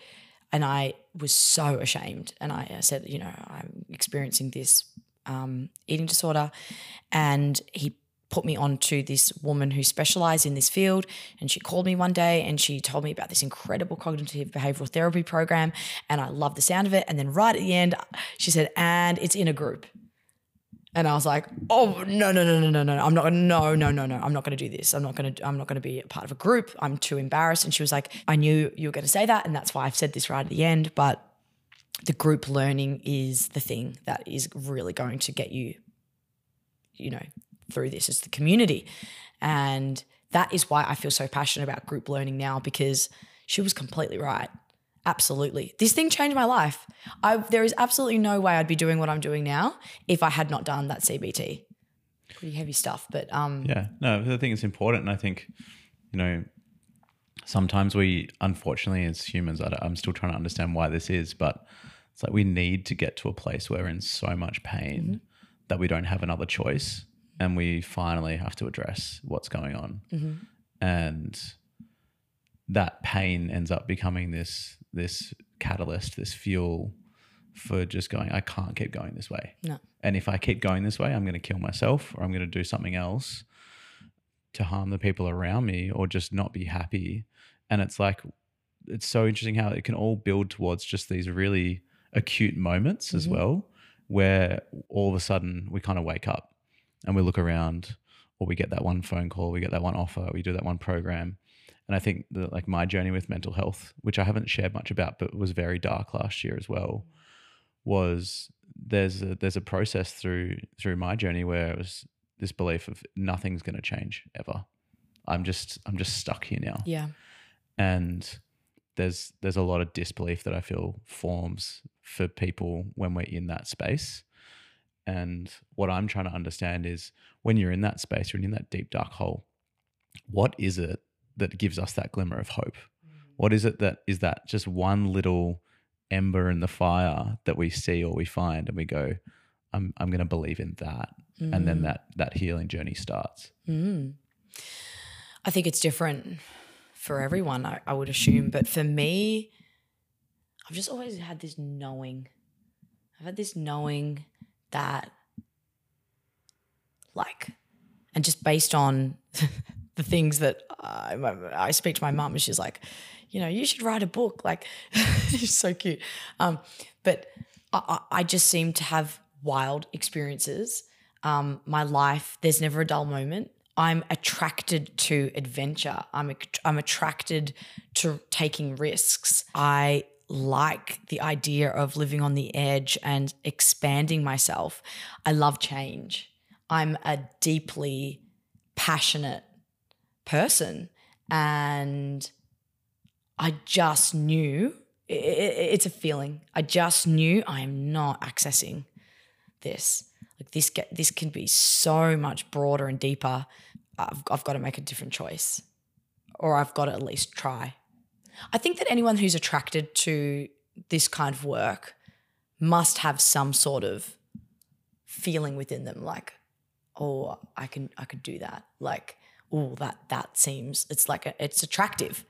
and I was so ashamed. And I, said, you know, I'm experiencing this um, eating disorder. And he put me on to this woman who specialized in this field. And she called me one day and she told me about this incredible cognitive behavioral therapy program. And I loved the sound of it. And then right at the end, she said, and it's in a group. And I was like, oh no, no, no, no, no, no. I'm not no, no, no, no. I'm not gonna do this. I'm not gonna I'm not gonna be a part of a group. I'm too embarrassed. And she was like, I knew you were gonna say that, and that's why I've said this right at the end. But the group learning is the thing that is really going to get you, you know, through this. It's the community. And that is why I feel so passionate about group learning now because she was completely right. Absolutely. This thing changed my life. I, there is absolutely no way I'd be doing what I'm doing now if I had not done that CBT. Pretty heavy stuff, but um, yeah, no, I think it's important, and I think you know sometimes we, unfortunately, as humans, I, I'm still trying to understand why this is, but it's like we need to get to a place where we're in so much pain mm-hmm. that we don't have another choice, and we finally have to address what's going on, mm-hmm. and that pain ends up becoming this this catalyst, this fuel for just going, I can't keep going this way. No. And if I keep going this way, I'm going to kill myself or I'm going to do something else to harm the people around me or just not be happy. And it's like, it's so interesting how it can all build towards just these really acute moments mm-hmm. as well, where all of a sudden we kind of wake up and we look around or we get that one phone call, we get that one offer, we do that one program and I think that like my journey with mental health, which I haven't shared much about, but was very dark last year as well, was there's a, there's a process through through my journey where it was this belief of nothing's going to change ever. I'm just I'm just stuck here now. Yeah. And there's there's a lot of disbelief that I feel forms for people when we're in that space. And what I'm trying to understand is when you're in that space, you're in that deep dark hole. What is it that gives us that glimmer of hope? What is it that is that just one little ember in the fire that we see or we find and we go, I'm I'm going to believe in that, mm. and then mm. that that healing journey starts. Mm. I think it's different for everyone. I, I would assume, but for me, I've just always had this knowing. I've had this knowing that, like, and just based on the things that I, I speak to my mum and she's like, you know, you should write a book. Like, she's so cute. Um, but I, I, just seem to have wild experiences. Um, my life, there's never a dull moment. I'm attracted to adventure. I'm I'm attracted to taking risks. I like the idea of living on the edge and expanding myself. I love change. I'm a deeply passionate person. And I just knew it, it, it's a feeling. I just knew I am not accessing this. Like this, this can be so much broader and deeper. I've, I've got to make a different choice, or I've got to at least try. I think that anyone who's attracted to this kind of work must have some sort of feeling within them, like, oh, I can, I could do that. Like, oh, that that seems it's like a, it's attractive.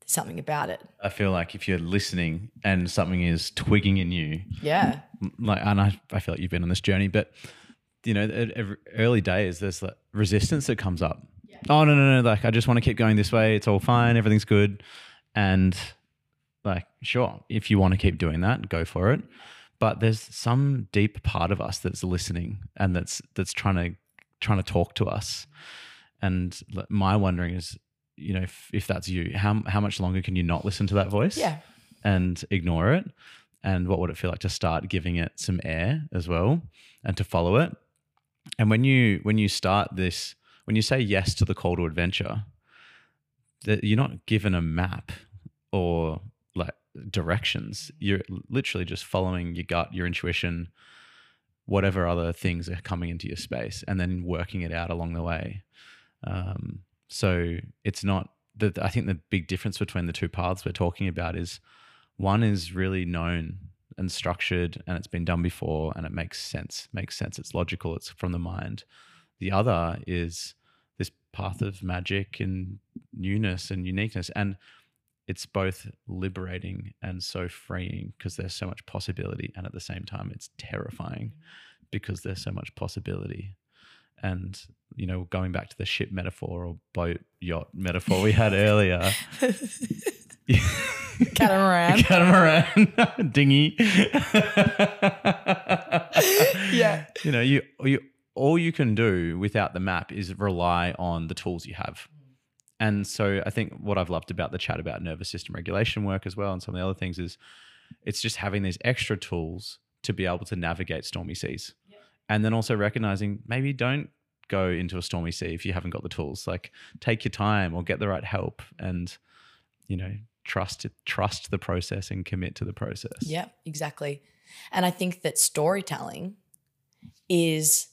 There's something about it. I feel like if you're listening and something is twigging in you, yeah, like and I, I feel like you've been on this journey, but you know, early days there's like resistance that comes up. Yeah. Oh no no no! Like I just want to keep going this way. It's all fine. Everything's good, and like sure, if you want to keep doing that, go for it. But there's some deep part of us that's listening and that's that's trying to trying to talk to us. And my wondering is, you know, if, if that's you, how how much longer can you not listen to that voice? Yeah. And ignore it? and what would it feel like to start giving it some air as well and to follow it and when you when you start this when you say yes to the call to adventure that you're not given a map or like directions. You're literally just following your gut your intuition whatever other things are coming into your space and then working it out along the way. Um, so it's not the i think the big difference between the two paths we're talking about is one is really known and structured and it's been done before and it makes sense makes sense. It's logical it's from the mind. The other is path of magic and newness and uniqueness. And it's both liberating and so freeing because there's so much possibility and at the same time it's terrifying mm-hmm. because there's so much possibility. And you know going back to the ship metaphor or boat yacht metaphor we had earlier. Catamaran. catamaran. Dinghy. Yeah. you know you you all you can do without the map is rely on the tools you have. And so i think what i've loved about the chat about nervous system regulation work as well and some of the other things is it's just having these extra tools to be able to navigate stormy seas. And then also recognizing maybe don't go into a stormy sea if you haven't got the tools. Like take your time or get the right help and you know trust trust the process and commit to the process. Yeah, exactly. And I think that storytelling is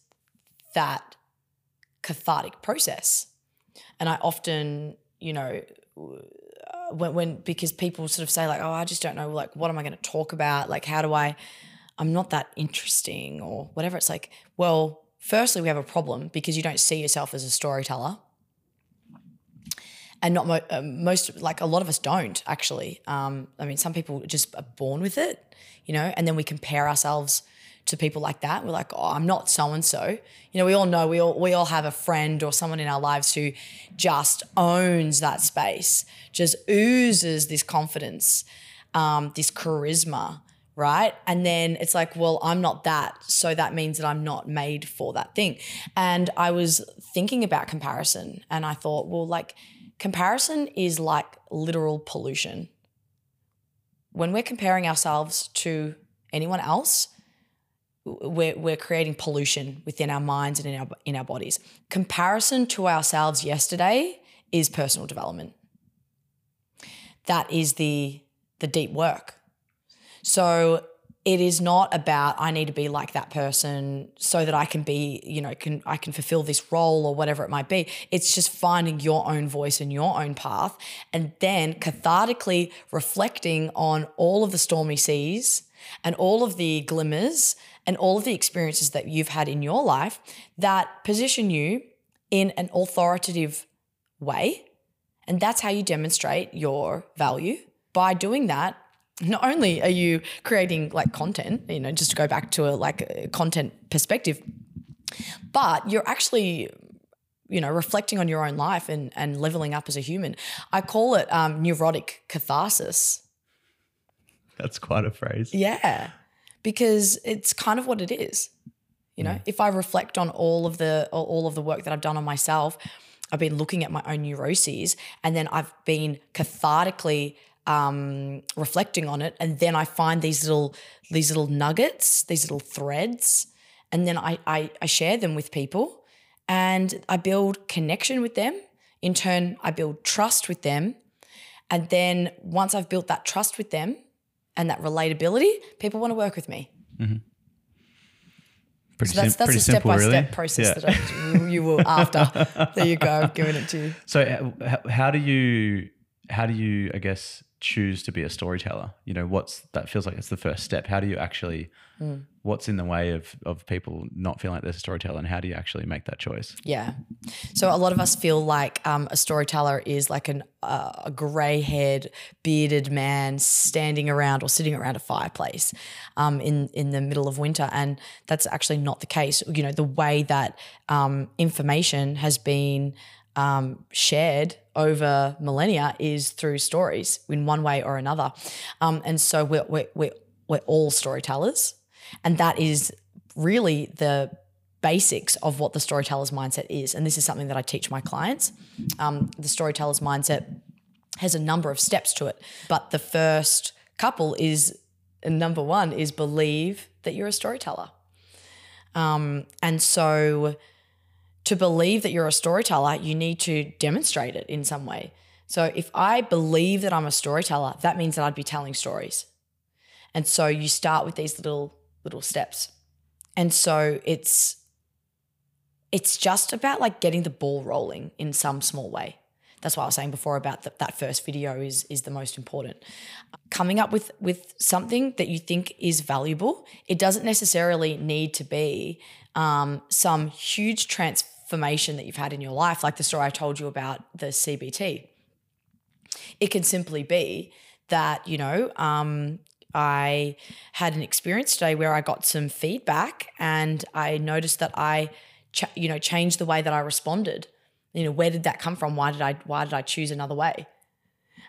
that cathartic process. And I often, you know, uh, when, when because people sort of say like, oh, I just don't know, like, what am I going to talk about? Like, how do I? I'm not that interesting or whatever. It's like, well, firstly, we have a problem because you don't see yourself as a storyteller and not mo- uh, most like a lot of us don't actually um, i mean some people just are born with it you know and then we compare ourselves to people like that we're like oh i'm not so and so you know we all know we all we all have a friend or someone in our lives who just owns that space just oozes this confidence um, this charisma right? And then it's like, well, I'm not that. So that means that I'm not made for that thing. And I was thinking about comparison and I thought, well, like, comparison is like literal pollution. When we're comparing ourselves to anyone else, we're, we're creating pollution within our minds and in our, in our bodies. Comparison to ourselves yesterday is personal development. That is the, the deep work. So it is not about I need to be like that person so that I can be, you know, can I can fulfill this role or whatever it might be. It's just finding your own voice and your own path and then cathartically reflecting on all of the stormy seas and all of the glimmers and all of the experiences that you've had in your life that position you in an authoritative way. And that's how you demonstrate your value. By doing that, not only are you creating like content, you know, just to go back to a like a content perspective, but you're actually you know reflecting on your own life and and leveling up as a human. I call it um, neurotic catharsis. that's quite a phrase Yeah, because it's kind of what it is. You know, if I reflect on all of the all of the work that I've done on myself, I've been looking at my own neuroses, and then I've been cathartically um, reflecting on it, and then I find these little these little nuggets, these little threads, and then I, I I share them with people, and I build connection with them. In turn, I build trust with them, and then once I've built that trust with them and that relatability, people want to work with me. pretty, So that's sim- that's pretty a step simple by really step process Yeah. that I, you will after. there you go, I've given it to you. So h- h- how do you how do you I guess choose to be a storyteller? You know, what's that feels like it's the first step. How do you actually Mm. What's in the way of of people not feeling like they're a storyteller and how do you actually make that choice? Yeah. So a lot of us feel like um, a storyteller is like an, uh, a grey haired, bearded man standing around or sitting around a fireplace um, in, in the middle of winter. And that's actually not the case. You know, the way that um, information has been um, shared over millennia is through stories in one way or another. Um, and so we're, we're, we're, we're all storytellers. And that is really the basics of what the storyteller's mindset is. And this is something that I teach my clients. Um, the storyteller's mindset has a number of steps to it, but the first couple is number one is believe that you're a storyteller. Um, and so to believe that you're a storyteller, you need to demonstrate it in some way. So if I believe that I'm a storyteller, that means that I'd be telling stories. And so you start with these little little steps. And so it's it's just about like getting the ball rolling in some small way. That's what I was saying before about the, that first video is is the most important. Coming up with with something that you think is valuable. It doesn't necessarily need to be um, some huge transformation that you've had in your life, like the story I told you about the CBT. It can simply be that you know um, I had an experience today where I got some feedback and I noticed that I, ch- you know, changed the way that I responded. You know, where did that come from? Why did I why did I choose another way?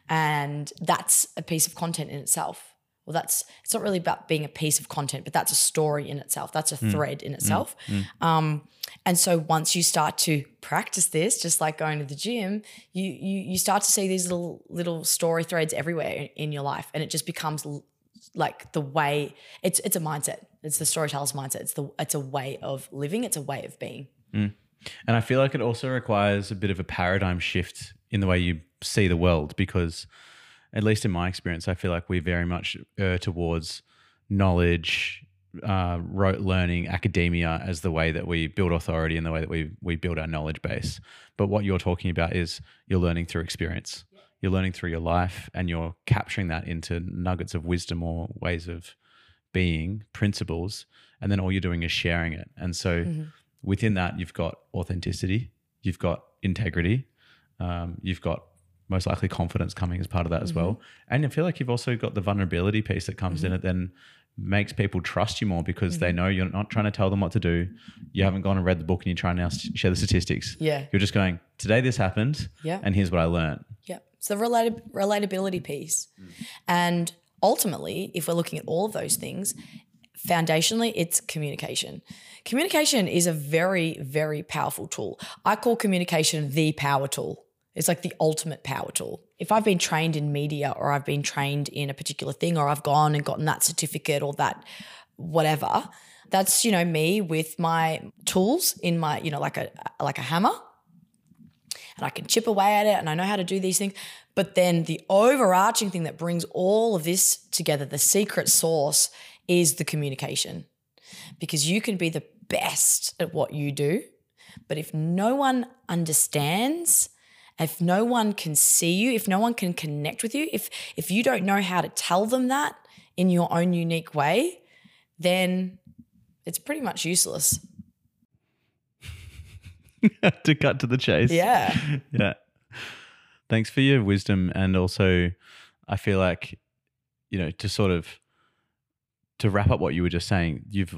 And that's a piece of content in itself. Well, that's it's not really about being a piece of content, but that's a story in itself. That's a mm. thread in mm. itself. Mm. Um, and so once you start to practice this, just like going to the gym, you you you start to see these little little story threads everywhere in, your life, and it just becomes like the way it's it's a mindset. It's the storyteller's mindset. It's the it's a way of living. It's a way of being. And I feel like it also requires a bit of a paradigm shift in the way you see the world because, at least in my experience, I feel like we very much err towards knowledge, uh, rote learning, academia as the way that we build authority and the way that we, we build our knowledge base. But what you're talking about is you're learning through experience. You're learning through your life and you're capturing that into nuggets of wisdom or ways of being, principles, and then all you're doing is sharing it. And so mm-hmm. within that, you've got authenticity, you've got integrity, um, you've got most likely confidence coming as part of that as well. Mm-hmm. And I feel like you've also got the vulnerability piece that comes in mm-hmm. it then makes people trust you more because they know you're not trying to tell them what to do. You haven't gone and read the book and you're trying to now share the statistics. Yeah. You're just going, today this happened. Yeah. And here's what I learned. Yeah. It's the relata- relatability piece. And ultimately, if we're looking at all of those things, foundationally, it's communication. Communication is a very, very powerful tool. I call communication the power tool. It's like the ultimate power tool. If I've been trained in media or I've been trained in a particular thing or I've gone and gotten that certificate or that whatever, that's, you know, me with my tools in my, you know, like a like a hammer and I can chip away at it and I know how to do these things. But then the overarching thing that brings all of this together, the secret sauce, is the communication. Because you can be the best at what you do, but if no one understands, if no one can see you, if no one can connect with you, if if you don't know how to tell them that in your own unique way, then it's pretty much useless. to cut to the chase. Yeah. yeah. Thanks for your wisdom. And also, I feel like, you know, to sort of, to wrap up what you were just saying, you've,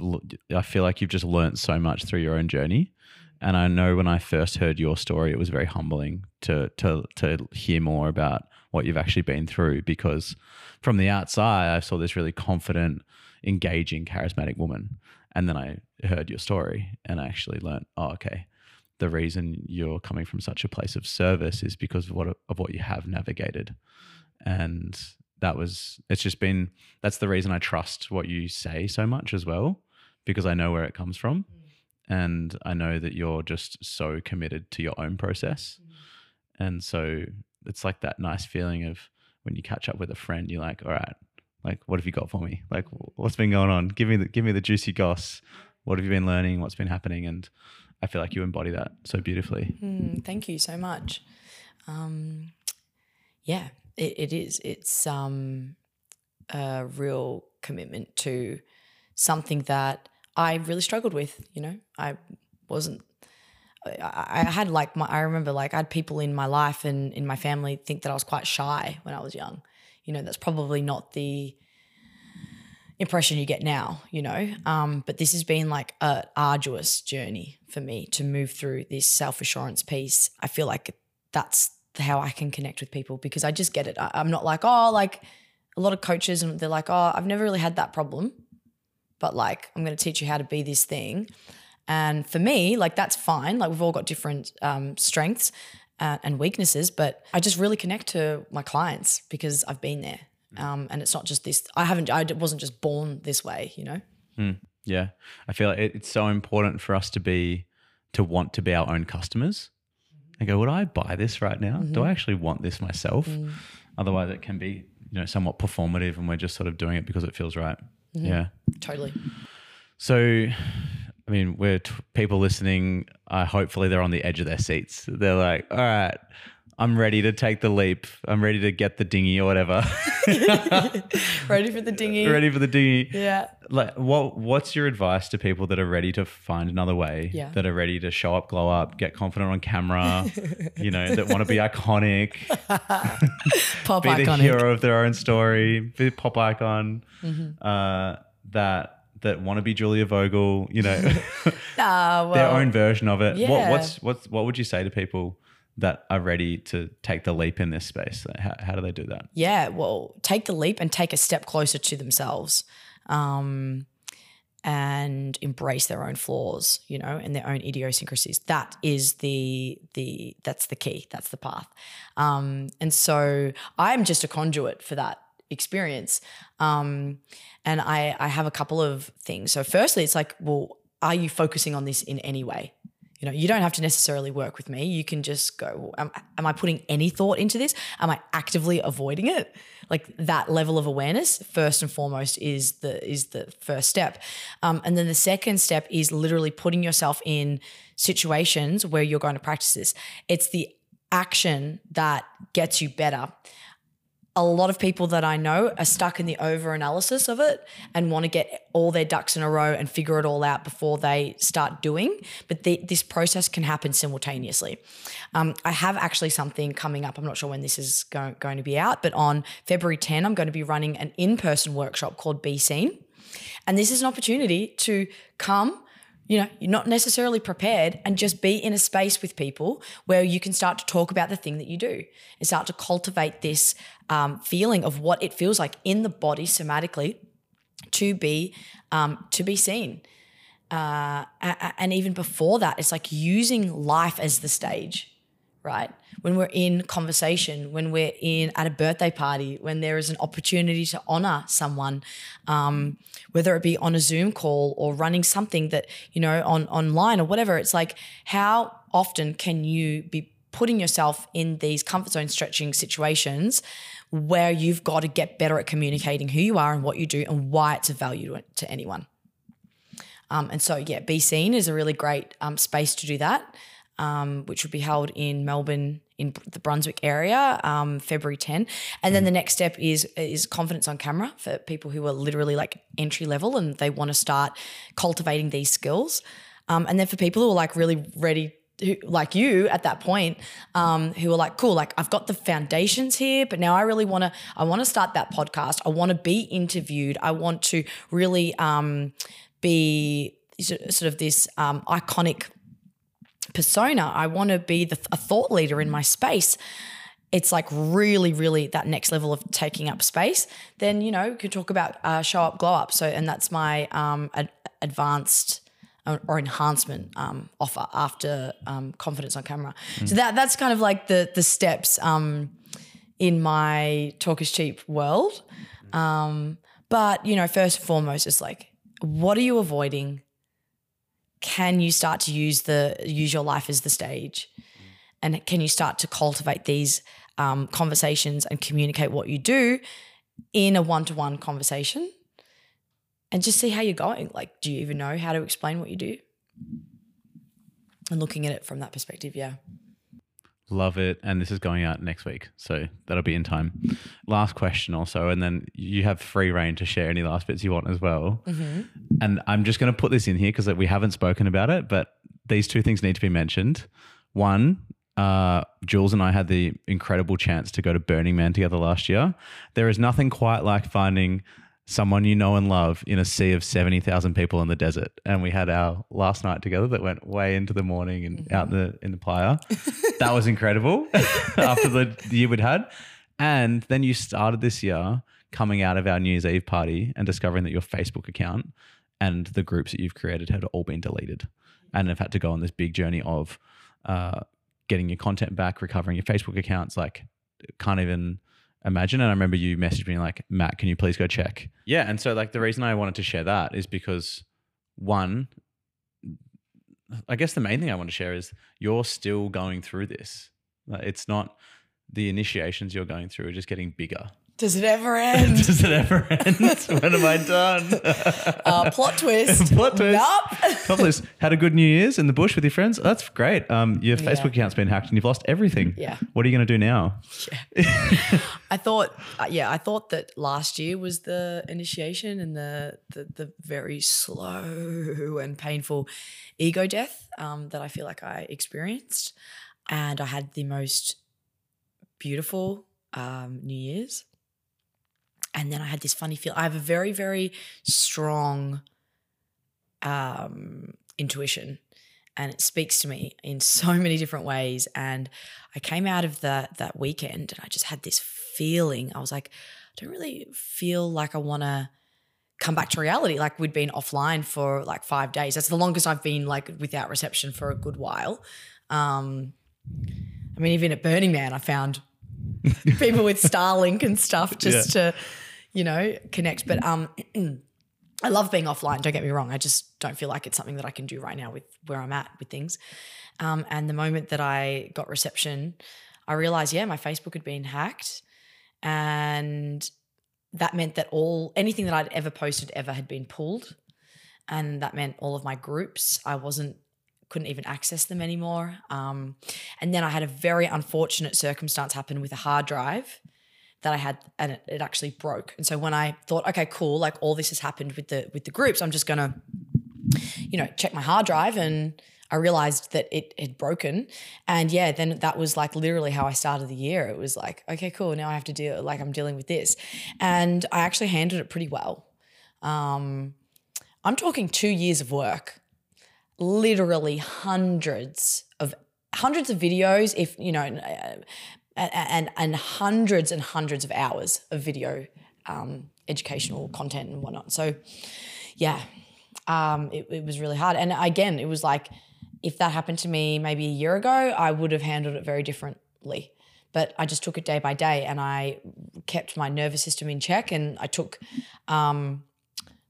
I feel like you've just learnt so much through your own journey. And I know when I first heard your story, it was very humbling to, to, to hear more about what you've actually been through because from the outside, I saw this really confident, engaging, charismatic woman. And then I heard your story and I actually learned, oh, okay, the reason you're coming from such a place of service is because of what of what you have navigated. And that was it's just been that's the reason I trust what you say so much as well because I know where it comes from. Mm. And I know that you're just so committed to your own process. Mm. And so it's like that nice feeling of when you catch up with a friend you're like all right like what have you got for me? Like what's been going on? Give me the give me the juicy goss. What have you been learning? What's been happening? And I feel like you embody that so beautifully. Mm, thank you so much. Um, yeah, it, it is. It's um, a real commitment to something that I really struggled with. You know, I wasn't. I, I had like my. I remember like I had people in my life and in my family think that I was quite shy when I was young. You know, that's probably not the impression you get now, you know. Um, but this has been like a arduous journey for me to move through this self assurance piece. I feel like that's how I can connect with people because I just get it. I, I'm not like oh like a lot of coaches and they're like oh I've never really had that problem, but like I'm going to teach you how to be this thing. And for me, like that's fine. Like we've all got different um, strengths uh, and weaknesses, but I just really connect to my clients because I've been there Um, and it's not just this. I haven't. I wasn't just born this way. You know. Yeah. I feel like it, it's so important for us to be, to want to be our own customers. I go, would I buy this right now? Do I actually want this myself? Otherwise, it can be, you know, somewhat performative and we're just sort of doing it because it feels right. Yeah. Totally. So, I mean, we're t- people listening. Uh, hopefully, they're on the edge of their seats. They're like, "All right, I'm ready to take the leap. I'm ready to get the dinghy or whatever. Ready for the dinghy? ready for the dinghy." Yeah. Like, what What's your advice to people that are ready to find another way? Yeah. That are ready to show up, glow up, get confident on camera. you know, that want to be iconic, Pop be the hero of their own story, be a pop icon. Mm-hmm. Uh, that that want to be Julia Vogl. You know. Ah, well, their own version of it. What, yeah. what's what's what would you say to people that are ready to take the leap in this space? How, how do they do that? yeah, well, take the leap and take a step closer to themselves. Um, and embrace their own flaws, you know, and their own idiosyncrasies. That is the the that's the key. That's the path. Um, and so I'm just a conduit for that experience. Um, and I I have a couple of things. So firstly, it's like, well, are you focusing on this in any way? You know, you don't have to necessarily work with me. You can just go, am, am I putting any thought into this? Am I actively avoiding it? Like that level of awareness, first and foremost, is the is the first step. Um, and then the second step is literally putting yourself in situations where you're going to practice this. It's the action that gets you better a lot of people that I know are stuck in the over analysis of it and want to get all their ducks in a row and figure it all out before they start doing. But the, this process can happen simultaneously. Um, I have actually something coming up. I'm not sure when this is go- going to be out, but on February 10, I'm going to be running an in person workshop called Be Seen. And this is an opportunity to come you know, you're not necessarily prepared and just be in a space with people where you can start to talk about the thing that you do and start to cultivate this um, feeling of what it feels like in the body somatically to be um, to be seen. Uh, and even before that, it's like using life as the stage, right? When we're in conversation, when we're in at a birthday party, when there is an opportunity to honor someone, um, whether it be on a Zoom call or running something that you know on online or whatever, it's like how often can you be putting yourself in these comfort zone stretching situations where you've got to get better at communicating who you are and what you do and why it's of value to, to anyone. Um, and so, yeah, Be Seen is a really great um, space to do that, um, which would be held in Melbourne, in the Brunswick area, um, February 10. And then the next step is is confidence on camera for people who are literally like entry level and they want to start cultivating these skills. Um, and then for people who are like really ready who, like you at that point, um, who were like, cool, like I've got the foundations here, but now I really want to, I want to start that podcast. I want to be interviewed. I want to really um, be sort of this um, iconic persona. I want to be the, a thought leader in my space. It's like really, really that next level of taking up space. Then you know, you could talk about uh, show up, glow up. So, and that's my um, ad- advanced or- enhancement um, offer after um, confidence on camera. So that that's kind of like the the steps um, in my talk is cheap world. Um, but you know, first and foremost, it's like, what are you avoiding? Can you start to use the use your life as the stage, and can you start to cultivate these um, conversations and communicate what you do in a one to one conversation? And just see how you're going. Like, do you even know how to explain what you do? And looking at it from that perspective, yeah. Love it. And this is going out next week. So that'll be in time. Last question also. And then you have free reign to share any last bits you want as well. And I'm just going to put this in here because we haven't spoken about it, but these two things need to be mentioned. One, uh, Jules and I had the incredible chance to go to Burning Man together last year. There is nothing quite like finding someone you know and love in a sea of 70,000 people in the desert. And we had our last night together that went way into the morning and out in the, in the playa. that was incredible after the year we'd had. And then you started this year coming out of our New Year's Eve party and discovering that your Facebook account and the groups that you've created had all been deleted and have had to go on this big journey of, uh, getting your content back, recovering your Facebook accounts, like can't even imagine. And I remember you messaged me like, Matt, can you please go check? Yeah. And so like the reason I wanted to share that is because one, I guess the main thing I want to share is you're still going through this. It's not the initiations you're going through are just getting bigger. Does it ever end? Does it ever end? when am I done? uh, plot twist. Plot twist. Nope. Topless. Had a good New Year's in the bush with your friends. That's great. Um, your Facebook account's been hacked and you've lost everything. Yeah. What are you going to do now? Yeah. I thought, uh, yeah, I thought that last year was the initiation and the the, the very slow and painful ego death um, that I feel like I experienced, and I had the most beautiful um, New Year's. And then I had this funny feel. I have a very, very strong um, intuition, and it speaks to me in so many different ways. And I came out of that that weekend, and I just had this feeling. I was like, I don't really feel like I want to come back to reality. Like we'd been offline for like five days. That's the longest I've been like without reception for a good while. Um, I mean, even at Burning Man, I found people with Starlink and stuff just to, you know, connect. But um, I love being offline. Don't get me wrong. I just don't feel like it's something that I can do right now with where I'm at with things. Um, and the moment that I got reception, I realized, yeah, my Facebook had been hacked, and that meant that all anything that I'd ever posted ever had been pulled, and that meant all of my groups. I wasn't couldn't even access them anymore. Um, and then I had a very unfortunate circumstance happen with a hard drive that I had, and it, it, actually broke. And so when I thought, okay, cool, like all this has happened with the with the groups, I'm just gonna, you know, check my hard drive, and I realized that it had broken. And yeah, then that was like literally how I started the year. It was like, okay, cool, now I have to deal, like I'm dealing with this, and I actually handled it pretty well. Um, I'm talking two years of work literally hundreds of hundreds of videos if you know and and, hundreds and hundreds of hours of video um, educational content and whatnot. So yeah um, it, it was really hard. And again it was like if that happened to me maybe a year ago i would have handled it very differently. But I just took it day by day and I kept my nervous system in check and I took um,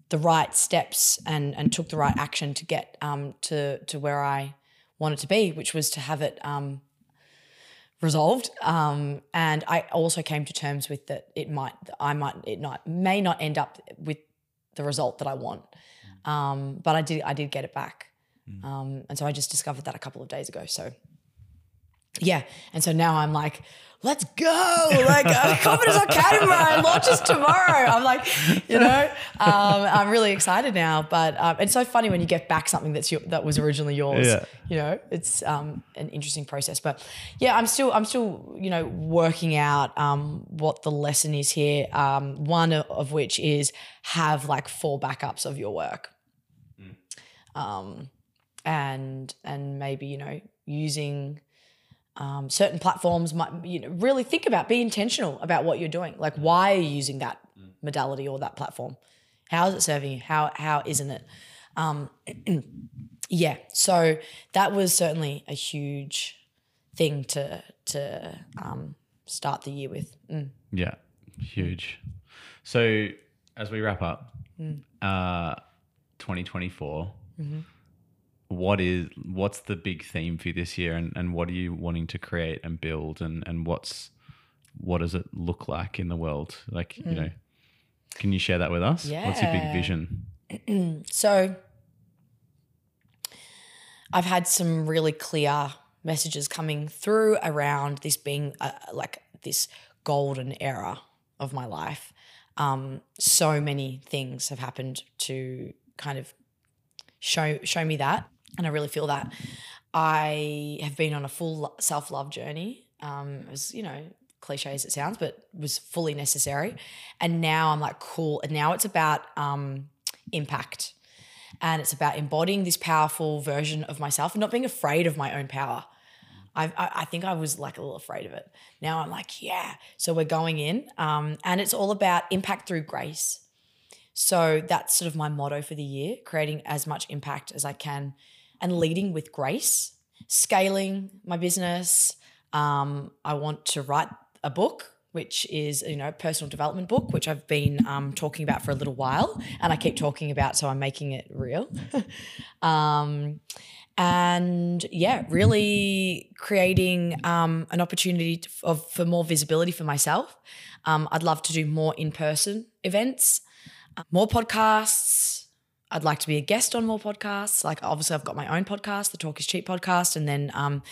the right steps and and took the right action to get um, to to where I wanted to be, which was to have it um, resolved. Um, and I also came to terms with that it might I might it not may not end up with the result that I want, um, but I did I did get it back, mm. um, and so I just discovered that a couple of days ago. So yeah, and so now I'm like let's go. Like, uh, confidence on catamaran launches tomorrow. I'm like, you know, um, I'm really excited now. But um, it's so funny when you get back something that's your, that was originally yours. Yeah. You know, it's um, an interesting process. But yeah, I'm still, I'm still, you know, working out um, what the lesson is here. Um, one of which is have like four backups of your work. Mm. and and maybe you know using um, certain platforms might you know really think about be intentional about what you're doing. Like why are you using that modality or that platform? How is it serving you? How how isn't it? Um, yeah. So that was certainly a huge thing to to um, start the year with. Mm. yeah. Huge. So as we wrap up mm. uh, 2024 mm-hmm what is what's the big theme for you this year and, and what are you wanting to create and build and, and what's what does it look like in the world? Like mm. you know can you share that with us? Yeah. what's your big vision? So i've had some really clear messages coming through around this being a, like this golden era of my life. Um, so many things have happened to kind of show show me that and I really feel that. I have been on a full self love journey. Um, was, you know, cliche as it sounds, but was fully necessary. And now I'm like, cool. And now it's about um, impact, and it's about embodying this powerful version of myself and not being afraid of my own power. I, I, think I was like a little afraid of it. Now I'm like, yeah. So we're going in, um, and it's all about impact through grace. So that's sort of my motto for the year: creating as much impact as I can and leading with grace, scaling my business. Um, I want to write a book which is you know a personal development book, which I've been um, talking about for a little while, and I keep talking about, so I'm making it real. um, and yeah, really creating um, an opportunity of, for more visibility for myself. Um, I'd love to do more in person events, uh, more podcasts. I'd like to be a guest on more podcasts. Like obviously, I've got my own podcast, the Talk Is Cheap podcast, and then um,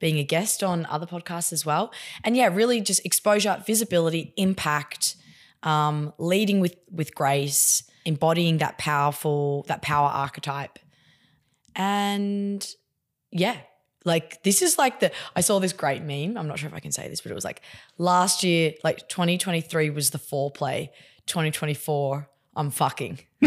being a guest on other podcasts as well. And yeah, really just exposure, visibility, impact, um, leading with with grace, embodying that powerful that power archetype and yeah, like this is like the I saw this great meme. I'm not sure if I can say this, but it was like last year, like 2023 was the foreplay. 2024, I'm fucking.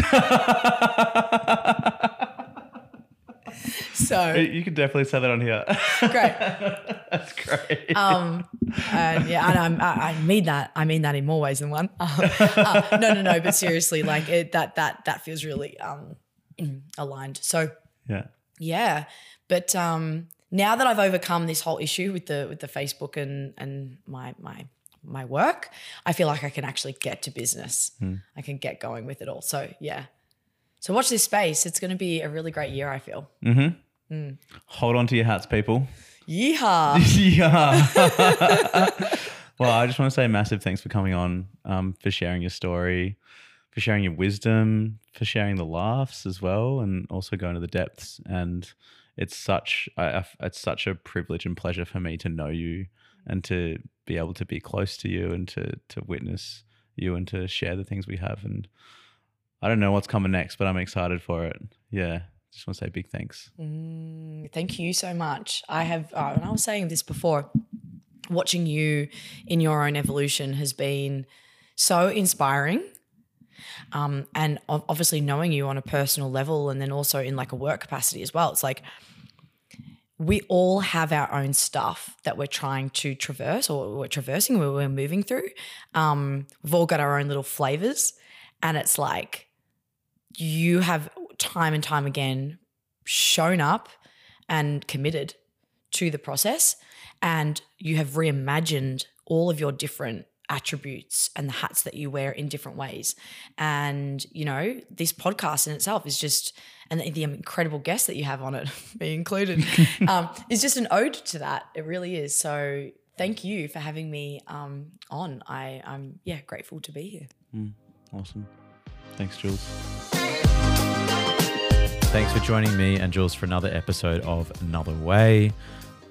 so You can definitely say that on here. great. That's great. Um, and yeah, and I'm, I, I mean that. I mean that in more ways than one. Um, uh, no, no, no. But seriously, like it, that, that, that feels really um, aligned. So yeah. yeah, but um, now that I've overcome this whole issue with the with the Facebook and and my my my work, I feel like I can actually get to business. Hmm. I can get going with it all. So yeah. So watch this space. It's going to be a really great year. I feel. Mm-hmm. Hmm. Hold on to your hats, people. Yeehaw! yeah. well, I just want to say massive thanks for coming on, um, for sharing your story, for sharing your wisdom, for sharing the laughs as well, and also going to the depths. And it's such, I- it's such a privilege and pleasure for me to know you and to be able to be close to you and to to witness you and to share the things we have. And I don't know what's coming next, but I'm excited for it. Yeah. Just want to say big thanks. Thank you so much. I have, uh, and I was saying this before, watching you in your own evolution has been so inspiring. Um, and obviously knowing you on a personal level and then also in like a work capacity as well. It's like we all have our own stuff that we're trying to traverse or we're traversing, where we're moving through. Um, we've all got our own little flavors. And it's like you have time and time again shown up and committed to the process and you have reimagined all of your different attributes and the hats that you wear in different ways and you know this podcast in itself is just and the, the incredible guests that you have on it me included um, is just an ode to that it really is so thank you for having me um, on i i'm yeah grateful to be here Awesome. Thanks, Jules. Thanks for joining me and Jules for another episode of Another Way.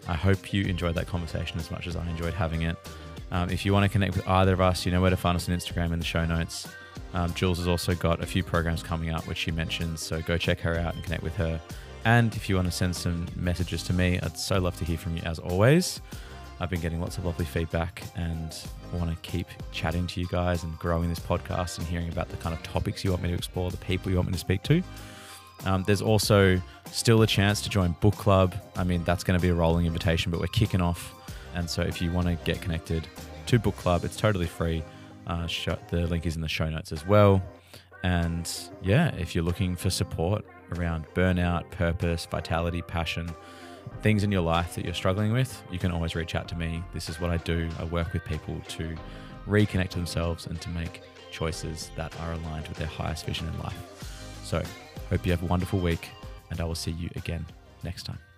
I hope you enjoyed that conversation as much as I enjoyed having it. Um, if you want to connect with either of us, you know where to find us on Instagram in the show notes. Um, Jules has also got a few programs coming up, which she mentions, so go check her out and connect with her. And if you want to send some messages to me, I'd so love to hear from you as always. I've been getting lots of lovely feedback and want to keep chatting to you guys and growing this podcast and hearing about the kind of topics you want me to explore, the people you want me to speak to. Um, there's also still a chance to join book club. I mean, that's going to be a rolling invitation, but we're kicking off. And so if you want to get connected to book club, it's totally free. Uh, the link is in the show notes as well. And yeah, if you're looking for support around burnout, purpose, vitality, passion, things in your life that you're struggling with, you can always reach out to me. This is what I do. I work with people to reconnect to themselves and to make choices that are aligned with their highest vision in life. So, hope you have a wonderful week, and I will see you again next time.